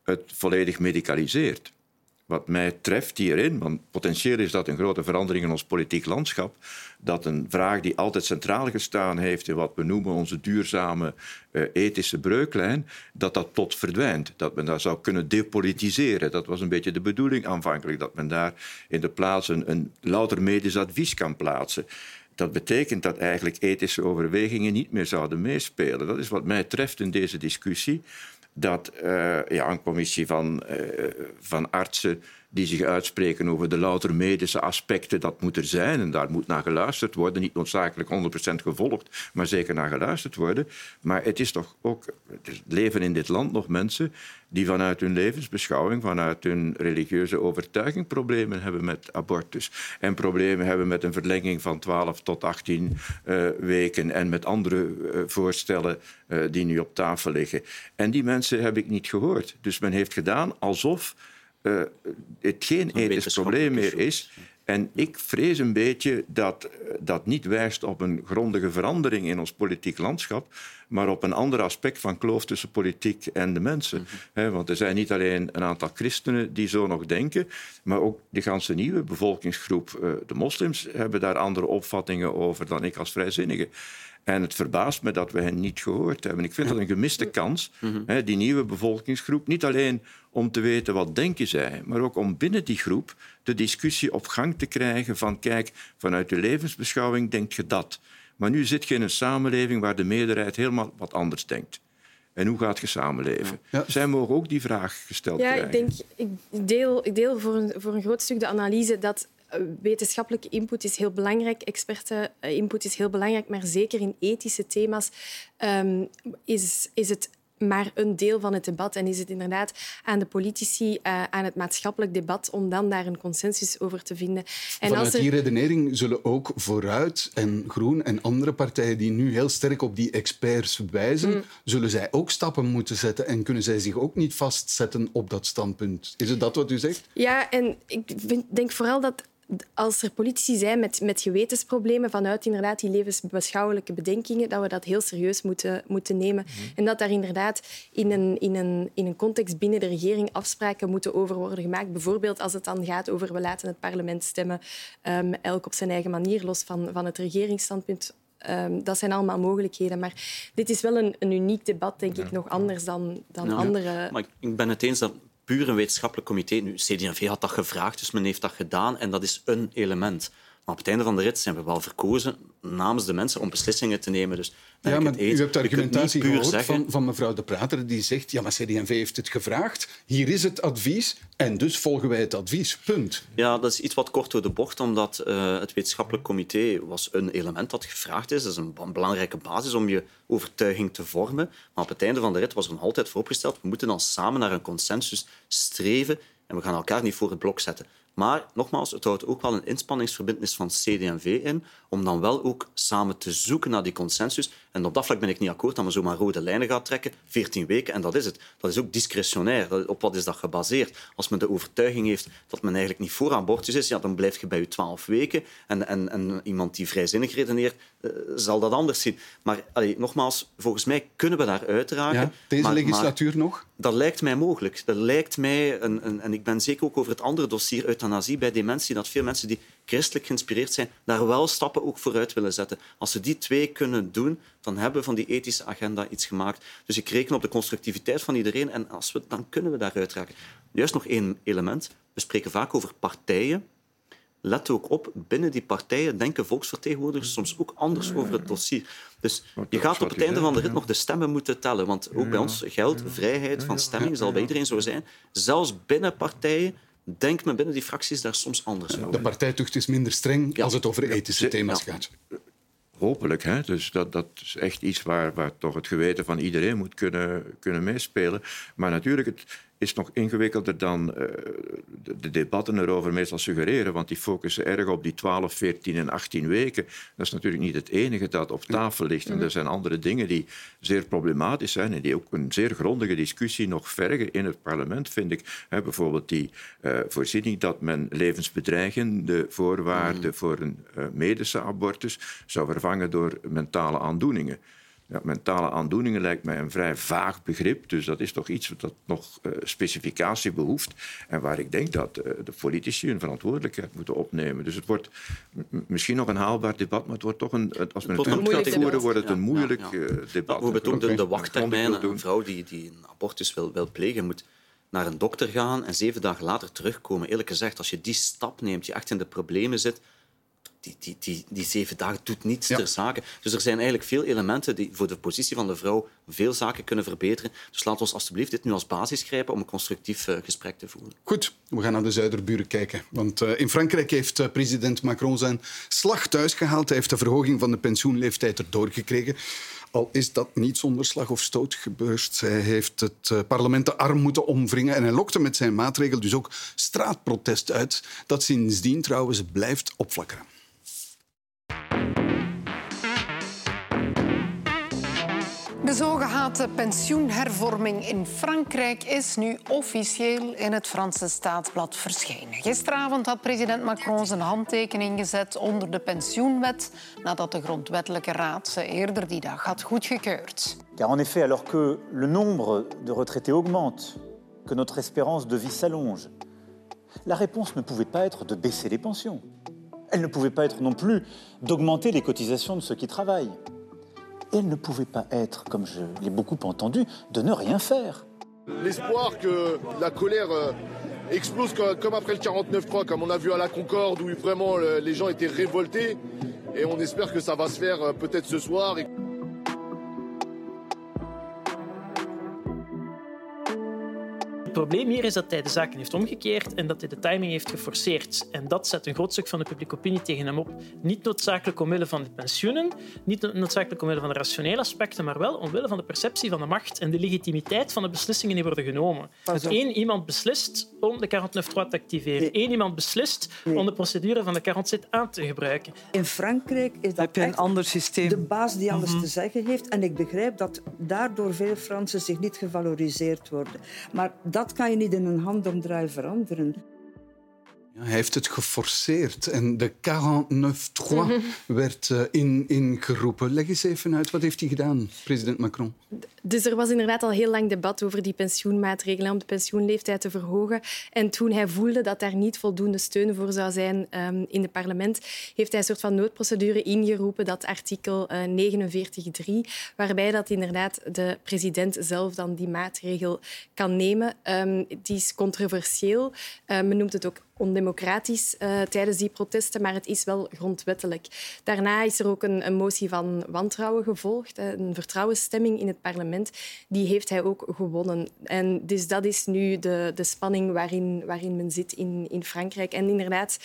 het volledig medicaliseert. Wat mij treft hierin, want potentieel is dat een grote verandering in ons politiek landschap, dat een vraag die altijd centraal gestaan heeft in wat we noemen onze duurzame uh, ethische breuklijn, dat dat tot verdwijnt. Dat men daar zou kunnen depolitiseren. Dat was een beetje de bedoeling aanvankelijk, dat men daar in de plaats een, een louter medisch advies kan plaatsen. Dat betekent dat eigenlijk ethische overwegingen niet meer zouden meespelen. Dat is wat mij treft in deze discussie dat uh, ja, een commissie van, uh, van artsen die zich uitspreken over de louter medische aspecten, dat moet er zijn en daar moet naar geluisterd worden. Niet noodzakelijk 100% gevolgd, maar zeker naar geluisterd worden. Maar het is toch ook, het leven in dit land nog mensen die vanuit hun levensbeschouwing, vanuit hun religieuze overtuiging problemen hebben met abortus. En problemen hebben met een verlenging van 12 tot 18 uh, weken en met andere uh, voorstellen uh, die nu op tafel liggen. En die mensen heb ik niet gehoord. Dus men heeft gedaan alsof uh, het geen ethisch probleem meer is. En ik vrees een beetje dat dat niet wijst op een grondige verandering in ons politiek landschap, maar op een ander aspect van kloof tussen politiek en de mensen. Mm-hmm. want er zijn niet alleen een aantal christenen die zo nog denken, maar ook de ganse nieuwe bevolkingsgroep, uh, de moslims, hebben daar andere opvattingen over dan ik als vrijzinnige. En het verbaast me dat we hen niet gehoord hebben. Ik vind dat een gemiste kans, hè, die nieuwe bevolkingsgroep. Niet alleen om te weten wat denken zij, maar ook om binnen die groep de discussie op gang te krijgen van kijk, vanuit de levensbeschouwing denk je dat. Maar nu zit je in een samenleving waar de meerderheid helemaal wat anders denkt. En hoe gaat je samenleven? Ja. Zij mogen ook die vraag gesteld ja, krijgen. Ja, ik, denk, ik deel, ik deel voor, een, voor een groot stuk de analyse dat wetenschappelijke input is heel belangrijk, experteninput is heel belangrijk, maar zeker in ethische thema's um, is, is het maar een deel van het debat. En is het inderdaad aan de politici, uh, aan het maatschappelijk debat, om dan daar een consensus over te vinden. En Vanuit als er... die redenering zullen ook Vooruit en Groen en andere partijen die nu heel sterk op die experts wijzen, mm. zullen zij ook stappen moeten zetten en kunnen zij zich ook niet vastzetten op dat standpunt. Is het dat wat u zegt? Ja, en ik vind, denk vooral dat als er politici zijn met, met gewetensproblemen vanuit inderdaad die levensbeschouwelijke bedenkingen, dat we dat heel serieus moeten, moeten nemen. Mm -hmm. En dat daar inderdaad in een, in, een, in een context binnen de regering afspraken moeten over worden gemaakt. Bijvoorbeeld als het dan gaat over we laten het parlement stemmen, um, elk op zijn eigen manier, los van, van het regeringsstandpunt. Um, dat zijn allemaal mogelijkheden. Maar dit is wel een, een uniek debat, denk ja. ik, nog anders dan, dan ja. andere... Maar ik ben het eens dat puur een wetenschappelijk comité. Nu, CD&V had dat gevraagd, dus men heeft dat gedaan en dat is een element. Maar op het einde van de rit zijn we wel verkozen namens de mensen om beslissingen te nemen. Dus ja, maar u hebt de argumentatie gehoord zeggen... van, van mevrouw De Prater, die zegt ja, maar CD&V heeft het gevraagd, hier is het advies en dus volgen wij het advies. Punt. Ja, dat is iets wat kort door de bocht, omdat uh, het wetenschappelijk comité was een element dat gevraagd is. Dat is een belangrijke basis om je overtuiging te vormen. Maar op het einde van de rit was er nog altijd vooropgesteld, we moeten dan samen naar een consensus streven en we gaan elkaar niet voor het blok zetten. Maar nogmaals, het houdt ook wel een inspanningsverbindenis van CD&V in om dan wel ook samen te zoeken naar die consensus. En op dat vlak ben ik niet akkoord dat men zomaar rode lijnen gaat trekken. 14 weken, en dat is het. Dat is ook discretionair. Op wat is dat gebaseerd? Als men de overtuiging heeft dat men eigenlijk niet voor abortus is, ja, dan blijf je bij je 12 weken. En, en, en iemand die vrijzinnig redeneert, uh, zal dat anders zien. Maar allee, nogmaals, volgens mij kunnen we daar uiteraard. Ja, deze maar, legislatuur maar, nog? Dat lijkt mij mogelijk. Dat lijkt mij, een, een, en ik ben zeker ook over het andere dossier euthanasie bij dementie, dat veel mensen die christelijk geïnspireerd zijn, daar wel stappen ook vooruit willen zetten. Als ze die twee kunnen doen, dan hebben we van die ethische agenda iets gemaakt. Dus ik reken op de constructiviteit van iedereen en als we, dan kunnen we daaruit raken. Juist nog één element. We spreken vaak over partijen. Let ook op, binnen die partijen denken volksvertegenwoordigers soms ook anders over het dossier. Dus je gaat op het einde van de rit nog de stemmen moeten tellen. Want ook bij ons geldt vrijheid van stemming, zal bij iedereen zo zijn. Zelfs binnen partijen denkt men binnen die fracties daar soms anders over. De partijtucht is minder streng ja. als het over ethische thema's gaat. Hopelijk. Hè? Dus dat, dat is echt iets waar, waar toch het geweten van iedereen moet kunnen, kunnen meespelen. Maar natuurlijk, het, is nog ingewikkelder dan uh, de, de, debatten erover meestal suggereren, want die focussen erg op die 12, 14 en 18 weken. Dat is natuurlijk niet het enige dat op tafel ligt. En er zijn andere dingen die zeer problematisch zijn en die ook een zeer grondige discussie nog vergen in het parlement, vind ik. He, bijvoorbeeld die uh, voorziening dat men levensbedreigende voorwaarden voor een uh, medische abortus zou vervangen door mentale aandoeningen. Ja, mentale aandoeningen lijkt mij een vrij vaag begrip. Dus dat is toch iets dat nog uh, specificatie behoeft. En waar ik denk dat uh, de politici hun verantwoordelijkheid moeten opnemen. Dus het wordt misschien nog een haalbaar debat, maar het wordt toch een, als men het terug gaat voeren, wordt het een moeilijk ja, ja. Uh, debat. Betonen de, de wachttermijn. Een vrouw die, die een abortus wil, wil plegen, moet naar een dokter gaan en zeven dagen later terugkomen. Eerlijk gezegd, als je die stap neemt, je echt in de problemen zit die, die, die, die zeven dagen doet niets ter zake. Dus er zijn eigenlijk veel elementen die voor de positie van de vrouw veel zaken kunnen verbeteren. Dus laten we alsjeblieft dit nu als basis grijpen om een constructief uh, gesprek te voeren. Goed, we gaan naar de zuiderburen kijken. Want uh, in Frankrijk heeft uh, president Macron zijn slag thuisgehaald. Hij heeft de verhoging van de pensioenleeftijd erdoor gekregen. Al is dat niet zonder slag of stoot gebeurd. Hij heeft het parlement de arm moeten omwringen en hij lokte met zijn maatregel dus ook straatprotest uit, dat sindsdien trouwens blijft opflakkeren. De zogehate pensioenhervorming in Frankrijk is nu officieel in het Franse staatsblad verschenen. Gisteravond had president Macron zijn handtekening gezet onder de pensioenwet nadat de grondwettelijke raad ze eerder die dag had goedgekeurd. Car en effet, alors que le nombre de retraités augmente, que notre espérance de vie s'allonge, la réponse ne pouvait pas être de baisser les pensions. Elle ne pouvait pas être non plus d'augmenter les cotisations de ceux qui travaillent. Elle ne pouvait pas être, comme je l'ai beaucoup entendu, de ne rien faire. L'espoir que la colère euh, explose comme après le 49-3, comme on a vu à la Concorde, où vraiment les gens étaient révoltés. Et on espère que ça va se faire euh, peut-être ce soir. Probleem hier is dat hij de zaken heeft omgekeerd en dat hij de timing heeft geforceerd. En dat zet een groot stuk van de publieke opinie tegen hem op. Niet noodzakelijk omwille van de pensioenen, niet noodzakelijk omwille van de rationele aspecten, maar wel omwille van de perceptie van de macht en de legitimiteit van de beslissingen die worden genomen. Dat één iemand beslist om de 49 te activeren. Nee. Eén iemand beslist nee. om de procedure van de 47 aan te gebruiken. In Frankrijk is dat Heb je een ander systeem? de baas die alles Mhm. mm -hmm. te zeggen heeft. En ik begrijp dat daardoor veel Fransen zich niet gevaloriseerd worden. Maar dat kan je niet in een handomdraai veranderen. Hij heeft het geforceerd en de 49-3 werd uh, in, ingeroepen. Leg eens even uit, wat heeft hij gedaan, president Macron? Dus er was inderdaad al heel lang debat over die pensioenmaatregelen om de pensioenleeftijd te verhogen. En toen hij voelde dat daar niet voldoende steun voor zou zijn um, in het parlement, heeft hij een soort van noodprocedure ingeroepen, dat artikel uh, 49.3, waarbij dat inderdaad de president zelf dan die maatregel kan nemen. Um, die is controversieel. Uh, men noemt het ook ondemocratisch uh, tijdens die protesten, maar het is wel grondwettelijk. Daarna is er ook een, een motie van wantrouwen gevolgd, een vertrouwensstemming in het parlement. Die heeft hij ook gewonnen. En dus dat is nu de, de spanning waarin, waarin men zit in, in Frankrijk. En inderdaad,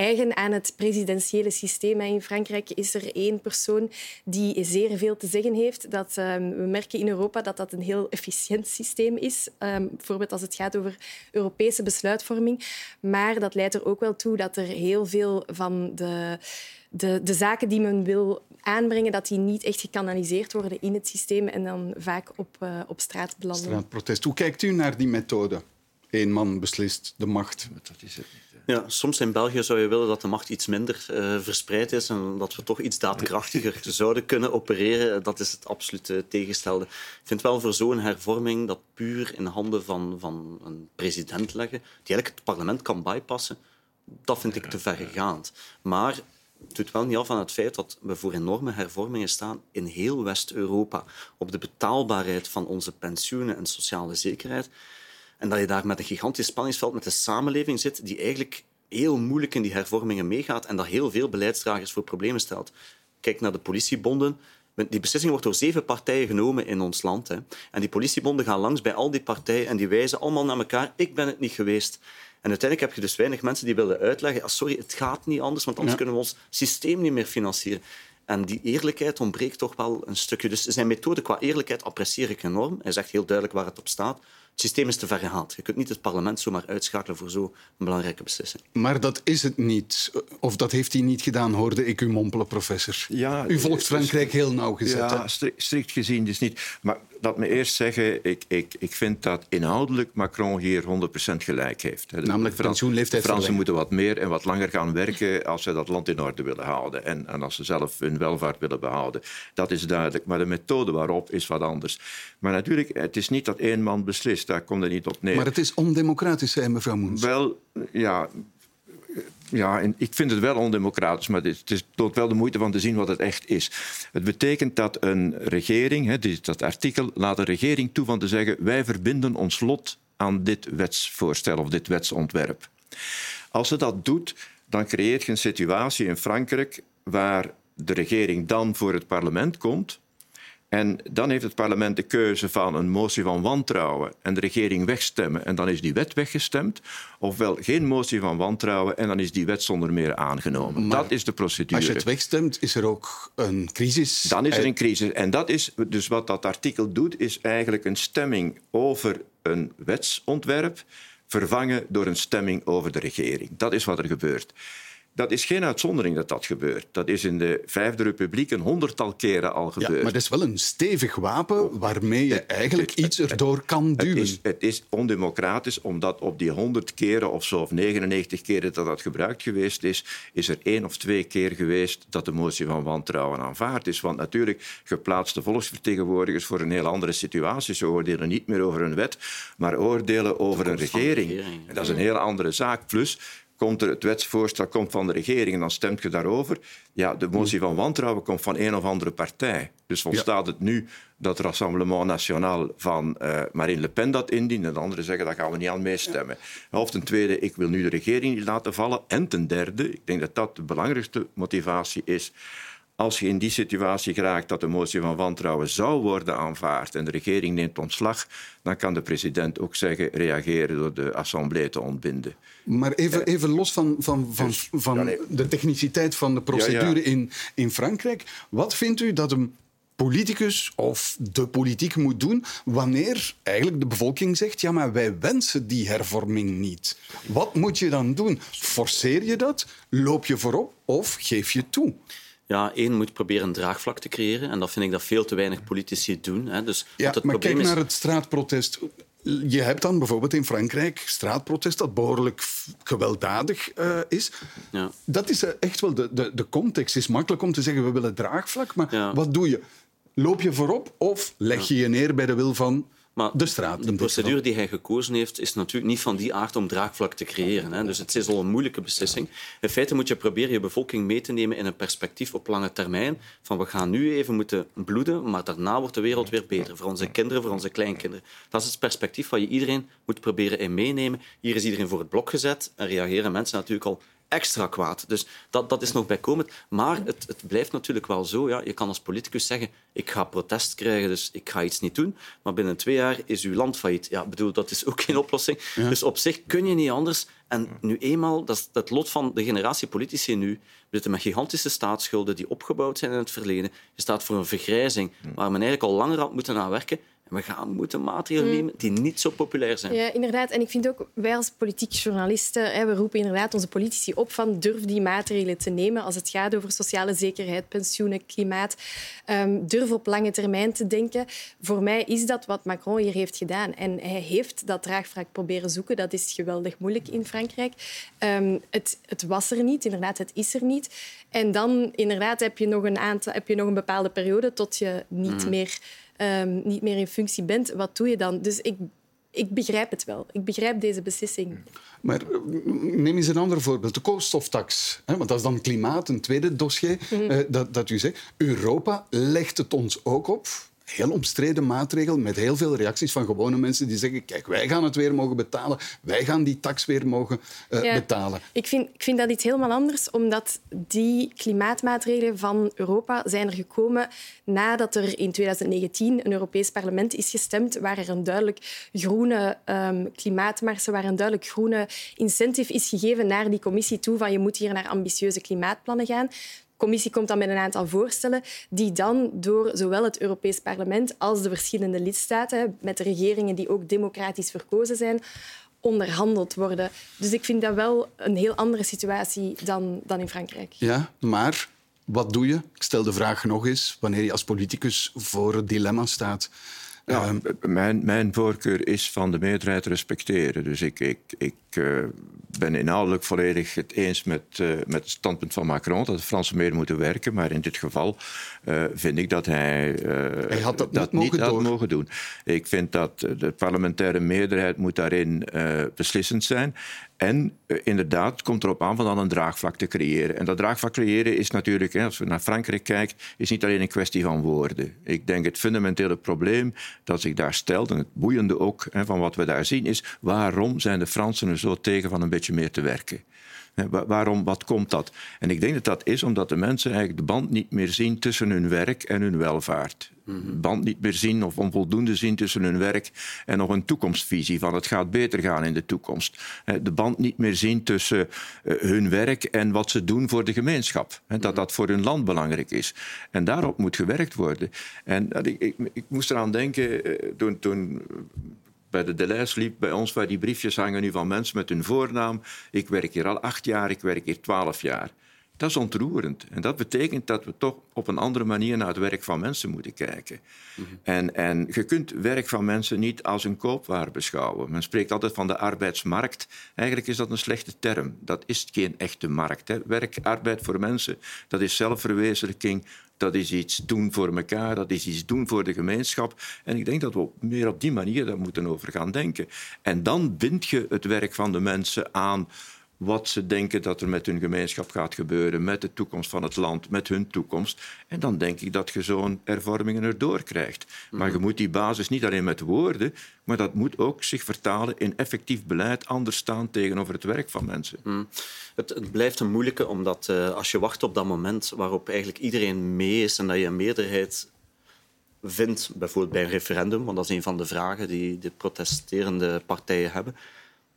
eigen aan het presidentiële systeem in Frankrijk is er één persoon die zeer veel te zeggen heeft. Dat, um, we merken in Europa dat dat een heel efficiënt systeem is, um, bijvoorbeeld als het gaat over Europese besluitvorming. Maar dat leidt er ook wel toe dat er heel veel van de, de, de zaken die men wil aanbrengen, dat die niet echt gekanaliseerd worden in het systeem en dan vaak op, uh, op straat belanden. Straatprotest. Hoe kijkt u naar die methode? Eén man beslist de macht. Dat is het niet. Ja, soms in België zou je willen dat de macht iets minder uh, verspreid is en dat we toch iets daadkrachtiger zouden kunnen opereren. Dat is het absolute tegengestelde. Ik vind wel voor zo'n hervorming dat puur in handen van, van een president leggen, die eigenlijk het parlement kan bypassen, dat vind ik te vergaand. Maar het doet wel niet af aan het feit dat we voor enorme hervormingen staan in heel West-Europa. Op de betaalbaarheid van onze pensioenen en sociale zekerheid. En dat je daar met een gigantisch spanningsveld met de samenleving zit die eigenlijk heel moeilijk in die hervormingen meegaat en dat heel veel beleidsdragers voor problemen stelt. Kijk naar de politiebonden. Die beslissing wordt door zeven partijen genomen in ons land. Hè. En die politiebonden gaan langs bij al die partijen en die wijzen allemaal naar elkaar. Ik ben het niet geweest. En uiteindelijk heb je dus weinig mensen die willen uitleggen. Ah, sorry, het gaat niet anders, want anders ja. kunnen we ons systeem niet meer financieren. En die eerlijkheid ontbreekt toch wel een stukje. Dus zijn methode qua eerlijkheid apprecieer ik enorm. Hij zegt heel duidelijk waar het op staat. Het systeem is te ver gehaald. Je kunt niet het parlement zomaar uitschakelen voor zo'n belangrijke beslissing. Maar dat is het niet. Of dat heeft hij niet gedaan, hoorde ik u mompelen, professor. Ja, u volgt Frankrijk heel nauwgezet. Ja, strikt gezien dus niet. Maar laat me eerst zeggen, ik, ik, ik vind dat inhoudelijk Macron hier 100% gelijk heeft. Namelijk pensioenleeftijd Fransen moeten wat meer en wat langer gaan werken als ze dat land in orde willen houden. En, en als ze zelf hun welvaart willen behouden. Dat is duidelijk. Maar de methode waarop is wat anders. Maar natuurlijk, het is niet dat één man beslist. Daar komt het niet op neer. Maar het is ondemocratisch, zei mevrouw Moens. Wel, ja, ja, ik vind het wel ondemocratisch, maar het is tot wel de moeite van te zien wat het echt is. Het betekent dat een regering, hè, dat artikel, laat een regering toe van te zeggen wij verbinden ons lot aan dit wetsvoorstel of dit wetsontwerp. Als ze dat doet, dan creëert je een situatie in Frankrijk waar de regering dan voor het parlement komt en dan heeft het parlement de keuze van een motie van wantrouwen en de regering wegstemmen. En dan is die wet weggestemd. Ofwel geen motie van wantrouwen en dan is die wet zonder meer aangenomen. dat is de procedure. Als je het wegstemt, is er ook een crisis. Dan is er een crisis. En dat is dus wat dat artikel doet, is eigenlijk een stemming over een wetsontwerp vervangen door een stemming over de regering. Dat is wat er gebeurt. Dat is geen uitzondering dat dat gebeurt. Dat is in de Vijfde Republiek een honderdtal keren al gebeurd. Ja, maar dat is wel een stevig wapen waarmee je eigenlijk iets erdoor kan duwen. Het is, het is ondemocratisch, omdat op die honderd keren of zo, of 99 keren dat dat gebruikt geweest is, is er één of twee keer geweest dat de motie van wantrouwen aanvaard is. Want natuurlijk, geplaatste volksvertegenwoordigers voor een heel andere situatie. Ze oordelen niet meer over een wet, maar oordelen over een regering. regering. Dat is een heel andere zaak. Plus, komt er het wetsvoorstel komt van de regering en dan stemt je daarover. Ja, de motie van wantrouwen komt van een of andere partij. Dus volstaat het nu dat het Rassemblement National van uh, Marine Le Pen dat indient en de anderen zeggen dat gaan we niet aan meestemmen. Of ten tweede, ik wil nu de regering niet laten vallen. En ten derde, ik denk dat dat de belangrijkste motivatie is als je in die situatie geraakt dat de motie van wantrouwen zou worden aanvaard en de regering neemt ontslag, dan kan de president ook zeggen reageren door de assemblée te ontbinden. Maar even, even los van, van, van, dus, van de techniciteit van de procedure In, in Frankrijk. Wat vindt u dat een politicus of de politiek moet doen wanneer eigenlijk de bevolking zegt ja, maar wij wensen die hervorming niet. Wat moet je dan doen? Forceer je dat? Loop je voorop of geef je toe? Ja, één moet proberen een draagvlak te creëren. En dat vind ik dat veel te weinig politici doen. Hè. Dus ja, het maar kijk naar het straatprotest. Je hebt dan bijvoorbeeld in Frankrijk straatprotest dat behoorlijk gewelddadig uh, is. Ja. Dat is eh, echt wel de, de, de context. Het is makkelijk om te zeggen we willen draagvlak, maar wat doe je? Loop je voorop of leg je je neer bij de wil van maar de straat. De procedure die hij gekozen heeft, is natuurlijk niet van die aard om draagvlak te creëren. Hè. Dus het is al een moeilijke beslissing. In feite moet je proberen je bevolking mee te nemen in een perspectief op lange termijn. Van we gaan nu even moeten bloeden, maar daarna wordt de wereld weer beter. Voor onze kinderen, voor onze kleinkinderen. Dat is het perspectief wat je iedereen moet proberen in meenemen. Hier is iedereen voor het blok gezet en reageren mensen natuurlijk al extra kwaad. Dus dat, dat is nog bijkomend. Maar het, het blijft natuurlijk wel zo. Ja, je kan als politicus zeggen, ik ga protest krijgen, dus ik ga iets niet doen. Maar binnen twee jaar is uw land failliet. Ja, bedoel, dat is ook geen oplossing. Dus op zich kun je niet anders. En nu eenmaal, dat is het lot van de generatie politici nu. We zitten met gigantische staatsschulden die opgebouwd zijn in het verleden. Je staat voor een vergrijzing waar men eigenlijk al langer had moeten aan werken. We gaan moeten maatregelen mm. nemen die niet zo populair zijn. Ja, inderdaad. En ik vind ook, wij als politiek journalisten, hè, we roepen inderdaad onze politici op van durf die maatregelen te nemen als het gaat over sociale zekerheid, pensioenen, klimaat. Um, durf op lange termijn te denken. Voor mij is dat wat Macron hier heeft gedaan. En hij heeft dat draagvlak proberen zoeken. Dat is geweldig moeilijk in Frankrijk. Um, het, het was er niet, inderdaad, het is er niet. En dan inderdaad heb je nog een, aantal, heb je nog een bepaalde periode tot je niet mm. meer um, niet meer in functie bent, wat doe je dan? Dus ik, ik begrijp het wel. Ik begrijp deze beslissing. Maar eh, neem eens een ander voorbeeld. De koolstoftax. Hè, want dat is dan klimaat, een tweede dossier mm dat, dat u zegt. Europa legt het ons ook op heel omstreden maatregel met heel veel reacties van gewone mensen die zeggen kijk, wij gaan het weer mogen betalen, wij gaan die tax weer mogen uh, betalen. Ik vind, ik vind dat iets helemaal anders, omdat die klimaatmaatregelen van Europa zijn er gekomen nadat er in 2019 een Europees parlement is gestemd waar er een duidelijk groene um, klimaatmarsen, waar een duidelijk groene incentive is gegeven naar die commissie toe van je moet hier naar ambitieuze klimaatplannen gaan. Commissie komt dan met een aantal voorstellen die dan door zowel het Europees Parlement als de verschillende lidstaten, met de regeringen die ook democratisch verkozen zijn, onderhandeld worden. Dus ik vind dat wel een heel andere situatie dan, dan in Frankrijk. Ja, maar wat doe je? Ik stel de vraag nog eens, wanneer je als politicus voor het dilemma staat. Ja, ehm, mijn, mijn voorkeur is van de meerderheid respecteren. Dus ik, ik, ik uh, ben inhoudelijk volledig het eens met, uh, met het standpunt van Macron dat de Fransen meer moeten werken. Maar in dit geval uh, vind ik dat hij, hij had dat, dat niet, mogen, had mogen doen. Ik vind dat de parlementaire meerderheid moet daarin beslissend zijn. En uh, inderdaad, komt erop aan van dan een draagvlak te creëren. En dat draagvlak creëren is natuurlijk, hè, als we naar Frankrijk kijken, is niet alleen een kwestie van woorden. Ik denk het fundamentele probleem dat zich daar stelt, en het boeiende ook hè, van wat we daar zien, is waarom zijn de Fransen er zo tegen van een beetje meer te werken? Waarom, wat komt dat? En ik denk dat dat is omdat de mensen eigenlijk de band niet meer zien tussen hun werk en hun welvaart. De band niet meer zien of onvoldoende zien tussen hun werk en nog een toekomstvisie van het gaat beter gaan in de toekomst. De band niet meer zien tussen hun werk en wat ze doen voor de gemeenschap. Dat dat voor hun land belangrijk is. En daarop moet gewerkt worden. En ik, ik, ik moest eraan denken toen, toen bij de Deleuze liep bij ons waar die briefjes hangen nu van mensen met hun voornaam. Ik werk hier al acht jaar, ik werk hier twaalf jaar. Dat is ontroerend. En dat betekent dat we toch op een andere manier naar het werk van mensen moeten kijken. Mm -hmm. en, en je kunt werk van mensen niet als een koopwaar beschouwen. Men spreekt altijd van de arbeidsmarkt. Eigenlijk is dat een slechte term. Dat is geen echte markt. Hè. Werk, arbeid voor mensen, dat is zelfverwezenlijking, dat is iets doen voor elkaar, dat is iets doen voor de gemeenschap. En ik denk dat we meer op die manier daar moeten over gaan denken. En dan bind je het werk van de mensen aan wat ze denken dat er met hun gemeenschap gaat gebeuren, met de toekomst van het land, met hun toekomst. En dan denk ik dat je zo'n hervormingen erdoor krijgt. Maar je moet die basis niet alleen met woorden, maar dat moet ook zich vertalen in effectief beleid, anders staan tegenover het werk van mensen. Mm. Het, het, blijft een moeilijke, omdat uh, als je wacht op dat moment waarop eigenlijk iedereen mee is en dat je een meerderheid vindt, bijvoorbeeld bij een referendum, want dat is een van de vragen die de protesterende partijen hebben,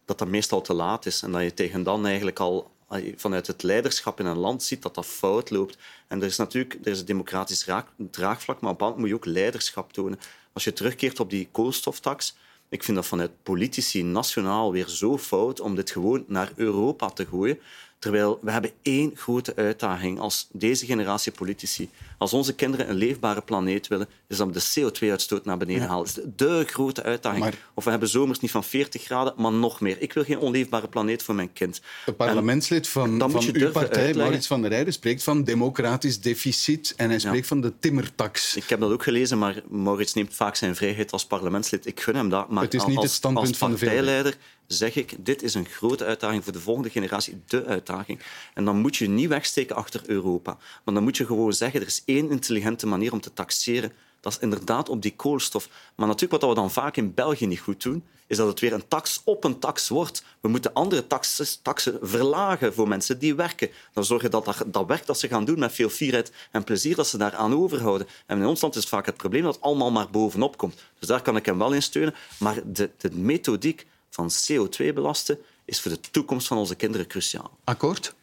dat dat meestal te laat is en dat je tegen dan eigenlijk al vanuit het leiderschap in een land ziet dat dat fout loopt. En er is natuurlijk er is een democratisch draagvlak, maar op een moet je ook leiderschap tonen. Als je terugkeert op die koolstoftax, ik vind dat vanuit politici nationaal weer zo fout om dit gewoon naar Europa te gooien. Terwijl we hebben één grote uitdaging als deze generatie politici. Als onze kinderen een leefbare planeet willen, is dat de CO2-uitstoot naar beneden ja. halen. Dat is de grote uitdaging. Maar... Of we hebben zomers niet van 40 graden, maar nog meer. Ik wil geen onleefbare planeet voor mijn kind. Het parlementslid van, van uw partij, uitleggen. Maurits van der Rijden, spreekt van democratisch deficit en hij spreekt ja. van de timmertax. Ik heb dat ook gelezen, maar Maurits neemt vaak zijn vrijheid als parlementslid. Ik gun hem dat. Maar het is niet als, het standpunt als van de partijleider zeg ik, dit is een grote uitdaging voor de volgende generatie, de uitdaging. En dan moet je niet wegsteken achter Europa. Maar dan moet je gewoon zeggen, er is één intelligente manier om te taxeren. Dat is inderdaad op die koolstof. Maar natuurlijk wat we dan vaak in België niet goed doen, is dat het weer een tax op een tax wordt. We moeten andere taxes, taxen verlagen voor mensen die werken. Dan zorgen dat, dat dat werk dat ze gaan doen met veel fierheid en plezier, dat ze daaraan overhouden. En in ons land is het vaak het probleem dat het allemaal maar bovenop komt. Dus daar kan ik hem wel in steunen. Maar de, de methodiek van CO2 belasten is voor de toekomst van onze kinderen cruciaal. Akkoord?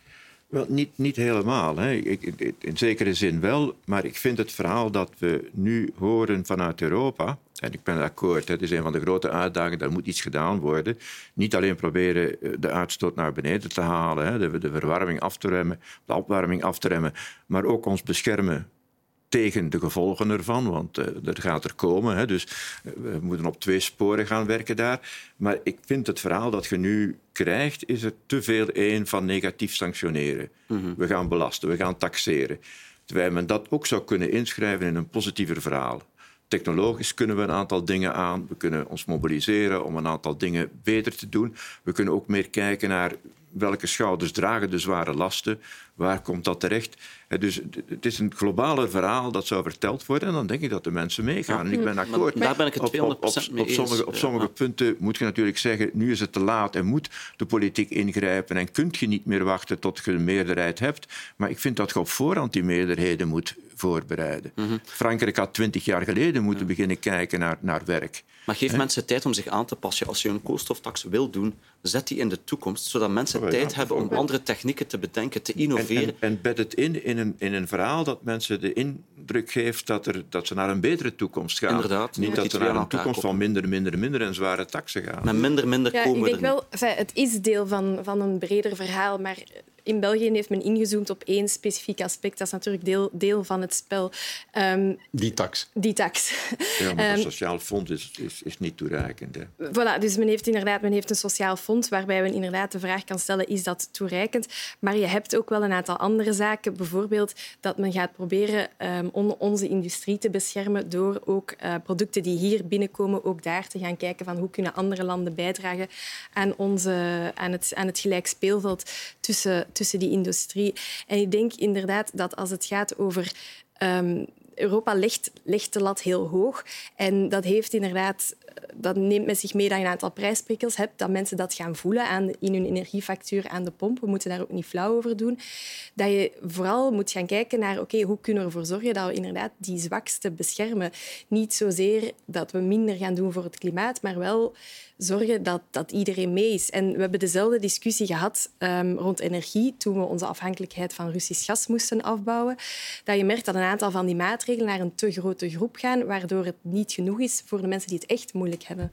Wel, niet, niet helemaal. Hè. Ik, in zekere zin wel, maar ik vind het verhaal dat we nu horen vanuit Europa, en ik ben akkoord, het is een van de grote uitdagingen, daar moet iets gedaan worden. Niet alleen proberen de uitstoot naar beneden te halen, hè, de, de verwarming af te remmen, de opwarming af te remmen, maar ook ons beschermen tegen de gevolgen ervan, want uh, dat gaat er komen. Hè, dus uh, we moeten op twee sporen gaan werken daar. Maar ik vind het verhaal dat je nu krijgt, is er te veel een van negatief sanctioneren. Mm -hmm. We gaan belasten, we gaan taxeren. Terwijl men dat ook zou kunnen inschrijven in een positiever verhaal. Technologisch kunnen we een aantal dingen aan. We kunnen ons mobiliseren om een aantal dingen beter te doen. We kunnen ook meer kijken naar welke schouders dragen de zware lasten. Waar komt dat terecht? Dus het is een globaler verhaal dat zou verteld worden en dan denk ik dat de mensen meegaan. En ik ben akkoord. Maar daar ben ik het 200% op, op, op, mee op sommige, eens. op sommige punten moet je natuurlijk zeggen, nu is het te laat en moet de politiek ingrijpen en kunt je niet meer wachten tot je een meerderheid hebt. Maar ik vind dat je op voorhand die meerderheden moet voorbereiden. Frankrijk had twintig jaar geleden moeten beginnen kijken naar, naar werk. Maar geef mensen tijd om zich aan te passen. Als je een koolstoftax wil doen, zet die in de toekomst, zodat mensen Oh ja, tijd hebben om andere technieken te bedenken, te En, en, en bed het in in een, in een verhaal dat mensen de indruk geeft dat, er, dat ze naar een betere toekomst gaan. Inderdaad, Niet dat ze naar een toekomst van minder, minder, minder en zware taxen gaan. Met minder, minder Ja, komen ik we denk er wel, enfin, het is deel van, van een breder verhaal, maar in België heeft men ingezoomd op één specifiek aspect. Dat is natuurlijk deel, deel van het spel. Ehm, Die tax. die tax. Ja, maar Ehm, het sociaal fonds is, is, is niet toereikend. Hè. Voilà, dus men heeft inderdaad men heeft een sociaal fonds waarbij men inderdaad de vraag kan stellen, is dat toereikend? Maar je hebt ook wel een aantal andere zaken. Bijvoorbeeld dat men gaat proberen um, on, onze industrie te beschermen door ook uh, producten die hier binnenkomen, ook daar te gaan kijken van hoe kunnen andere landen bijdragen aan, onze, aan, het, aan het gelijk speelveld tussen, tussen die industrie. En ik denk inderdaad dat als het gaat over... Um, Europa legt, legt de lat heel hoog. En dat heeft inderdaad dat neemt met zich mee dat je een aantal prijsprikkels hebt, dat mensen dat gaan voelen aan, in hun energiefactuur aan de pomp. We moeten daar ook niet flauw over doen. Dat je vooral moet gaan kijken naar oké, hoe kunnen we ervoor zorgen dat we inderdaad die zwakste beschermen. Niet zozeer dat we minder gaan doen voor het klimaat, maar wel zorgen dat, dat iedereen mee is. En we hebben dezelfde discussie gehad um, rond energie toen we onze afhankelijkheid van Russisch gas moesten afbouwen. Dat je merkt dat een aantal van die maatregelen naar een te grote groep gaan, waardoor het niet genoeg is voor de mensen die het echt moeilijk hebben.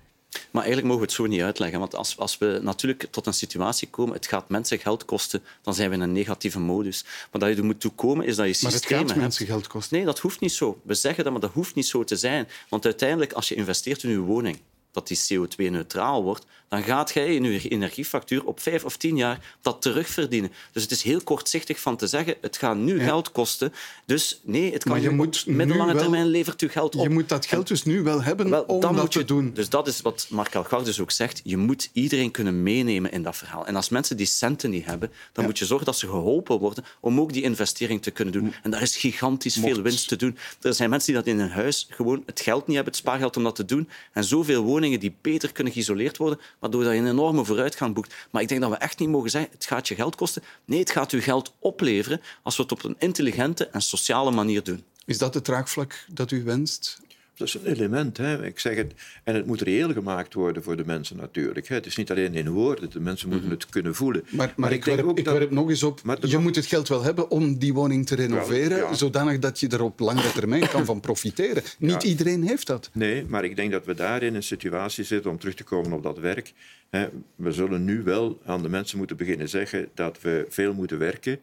Maar eigenlijk mogen we het zo niet uitleggen. Want als, als we natuurlijk tot een situatie komen, het gaat mensen geld kosten, dan zijn we in een negatieve modus. Maar dat je er moet toe komen, is dat je maar systemen het gaat hebt. mensen geld kosten. Nee, dat hoeft niet zo. We zeggen dat, maar dat hoeft niet zo te zijn. Want uiteindelijk, als je investeert in je woning, dat die CO2-neutraal wordt, dan gaat jij in je energiefactuur op vijf of tien jaar dat terugverdienen. Dus het is heel kortzichtig van te zeggen, het gaat nu ja. geld kosten. Dus nee, het kan maar je moet middellange wel, termijn levert u geld op. Je moet dat geld dus nu wel hebben wel, om dat je, te doen. Dus dat is wat Mark Elgar dus ook zegt. Je moet iedereen kunnen meenemen in dat verhaal. En als mensen die centen niet hebben, dan ja. moet je zorgen dat ze geholpen worden om ook die investering te kunnen doen. En daar is gigantisch Mocht. veel winst te doen. Er zijn mensen die dat in hun huis gewoon het geld niet hebben, het spaargeld om dat te doen. En zoveel woningen die beter kunnen geïsoleerd worden, waardoor je een enorme vooruitgang boekt. Maar ik denk dat we echt niet mogen zeggen, het gaat je geld kosten. Nee, het gaat u geld opleveren als we het op een intelligente en sociale manier doen. Is dat het draagvlak dat u wenst? Dat is een element. Hè. Ik zeg het, en het moet reëel gemaakt worden voor de mensen natuurlijk. Hè. Het is niet alleen in woorden, de mensen moeten het kunnen voelen. Maar, maar, maar ik, ik, werp, ik dat... werp nog eens op, je moet het geld wel hebben om die woning te renoveren, ja, ja. zodanig dat je er op langere termijn kan van profiteren. Niet ja. iedereen heeft dat. Nee, maar ik denk dat we daar in een situatie zitten, om terug te komen op dat werk. Hè. We zullen nu wel aan de mensen moeten beginnen zeggen dat we veel moeten werken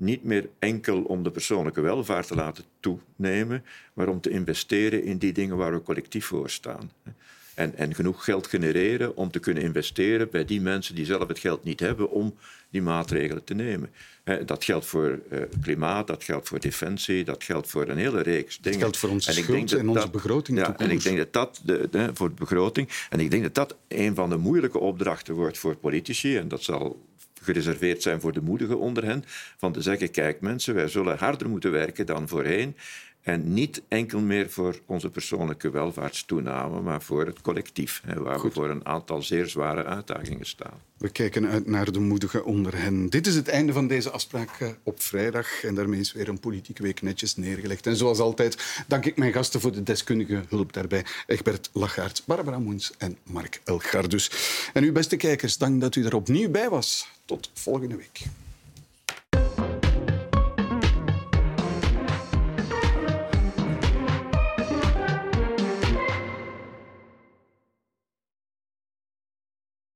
niet meer enkel om de persoonlijke welvaart te laten toenemen, maar om te investeren in die dingen waar we collectief voor staan. En, en genoeg geld genereren om te kunnen investeren bij die mensen die zelf het geld niet hebben om die maatregelen te nemen. Dat geldt voor uh, klimaat, dat geldt voor defensie, dat geldt voor een hele reeks dingen. Dat geldt voor onze en ik schuld denk dat en onze dat, begroting. Ja, en ik denk dat dat de, de, voor de begroting. En ik denk dat dat een van de moeilijke opdrachten wordt voor politici. En dat zal gereserveerd zijn voor de moedigen onder hen, van te zeggen, kijk mensen, wij zullen harder moeten werken dan voorheen. En niet enkel meer voor onze persoonlijke welvaartstoename, maar voor het collectief, hè, waar Goed. we voor een aantal zeer zware uitdagingen staan. We kijken uit naar de moedigen onder hen. Dit is het einde van deze afspraak op vrijdag. En daarmee is weer een politieke week netjes neergelegd. En zoals altijd dank ik mijn gasten voor de deskundige hulp daarbij. Egbert Lachaert, Barbara Moens en Mark Elgardus. En uw beste kijkers, dank dat u er opnieuw bij was. Tot volgende week.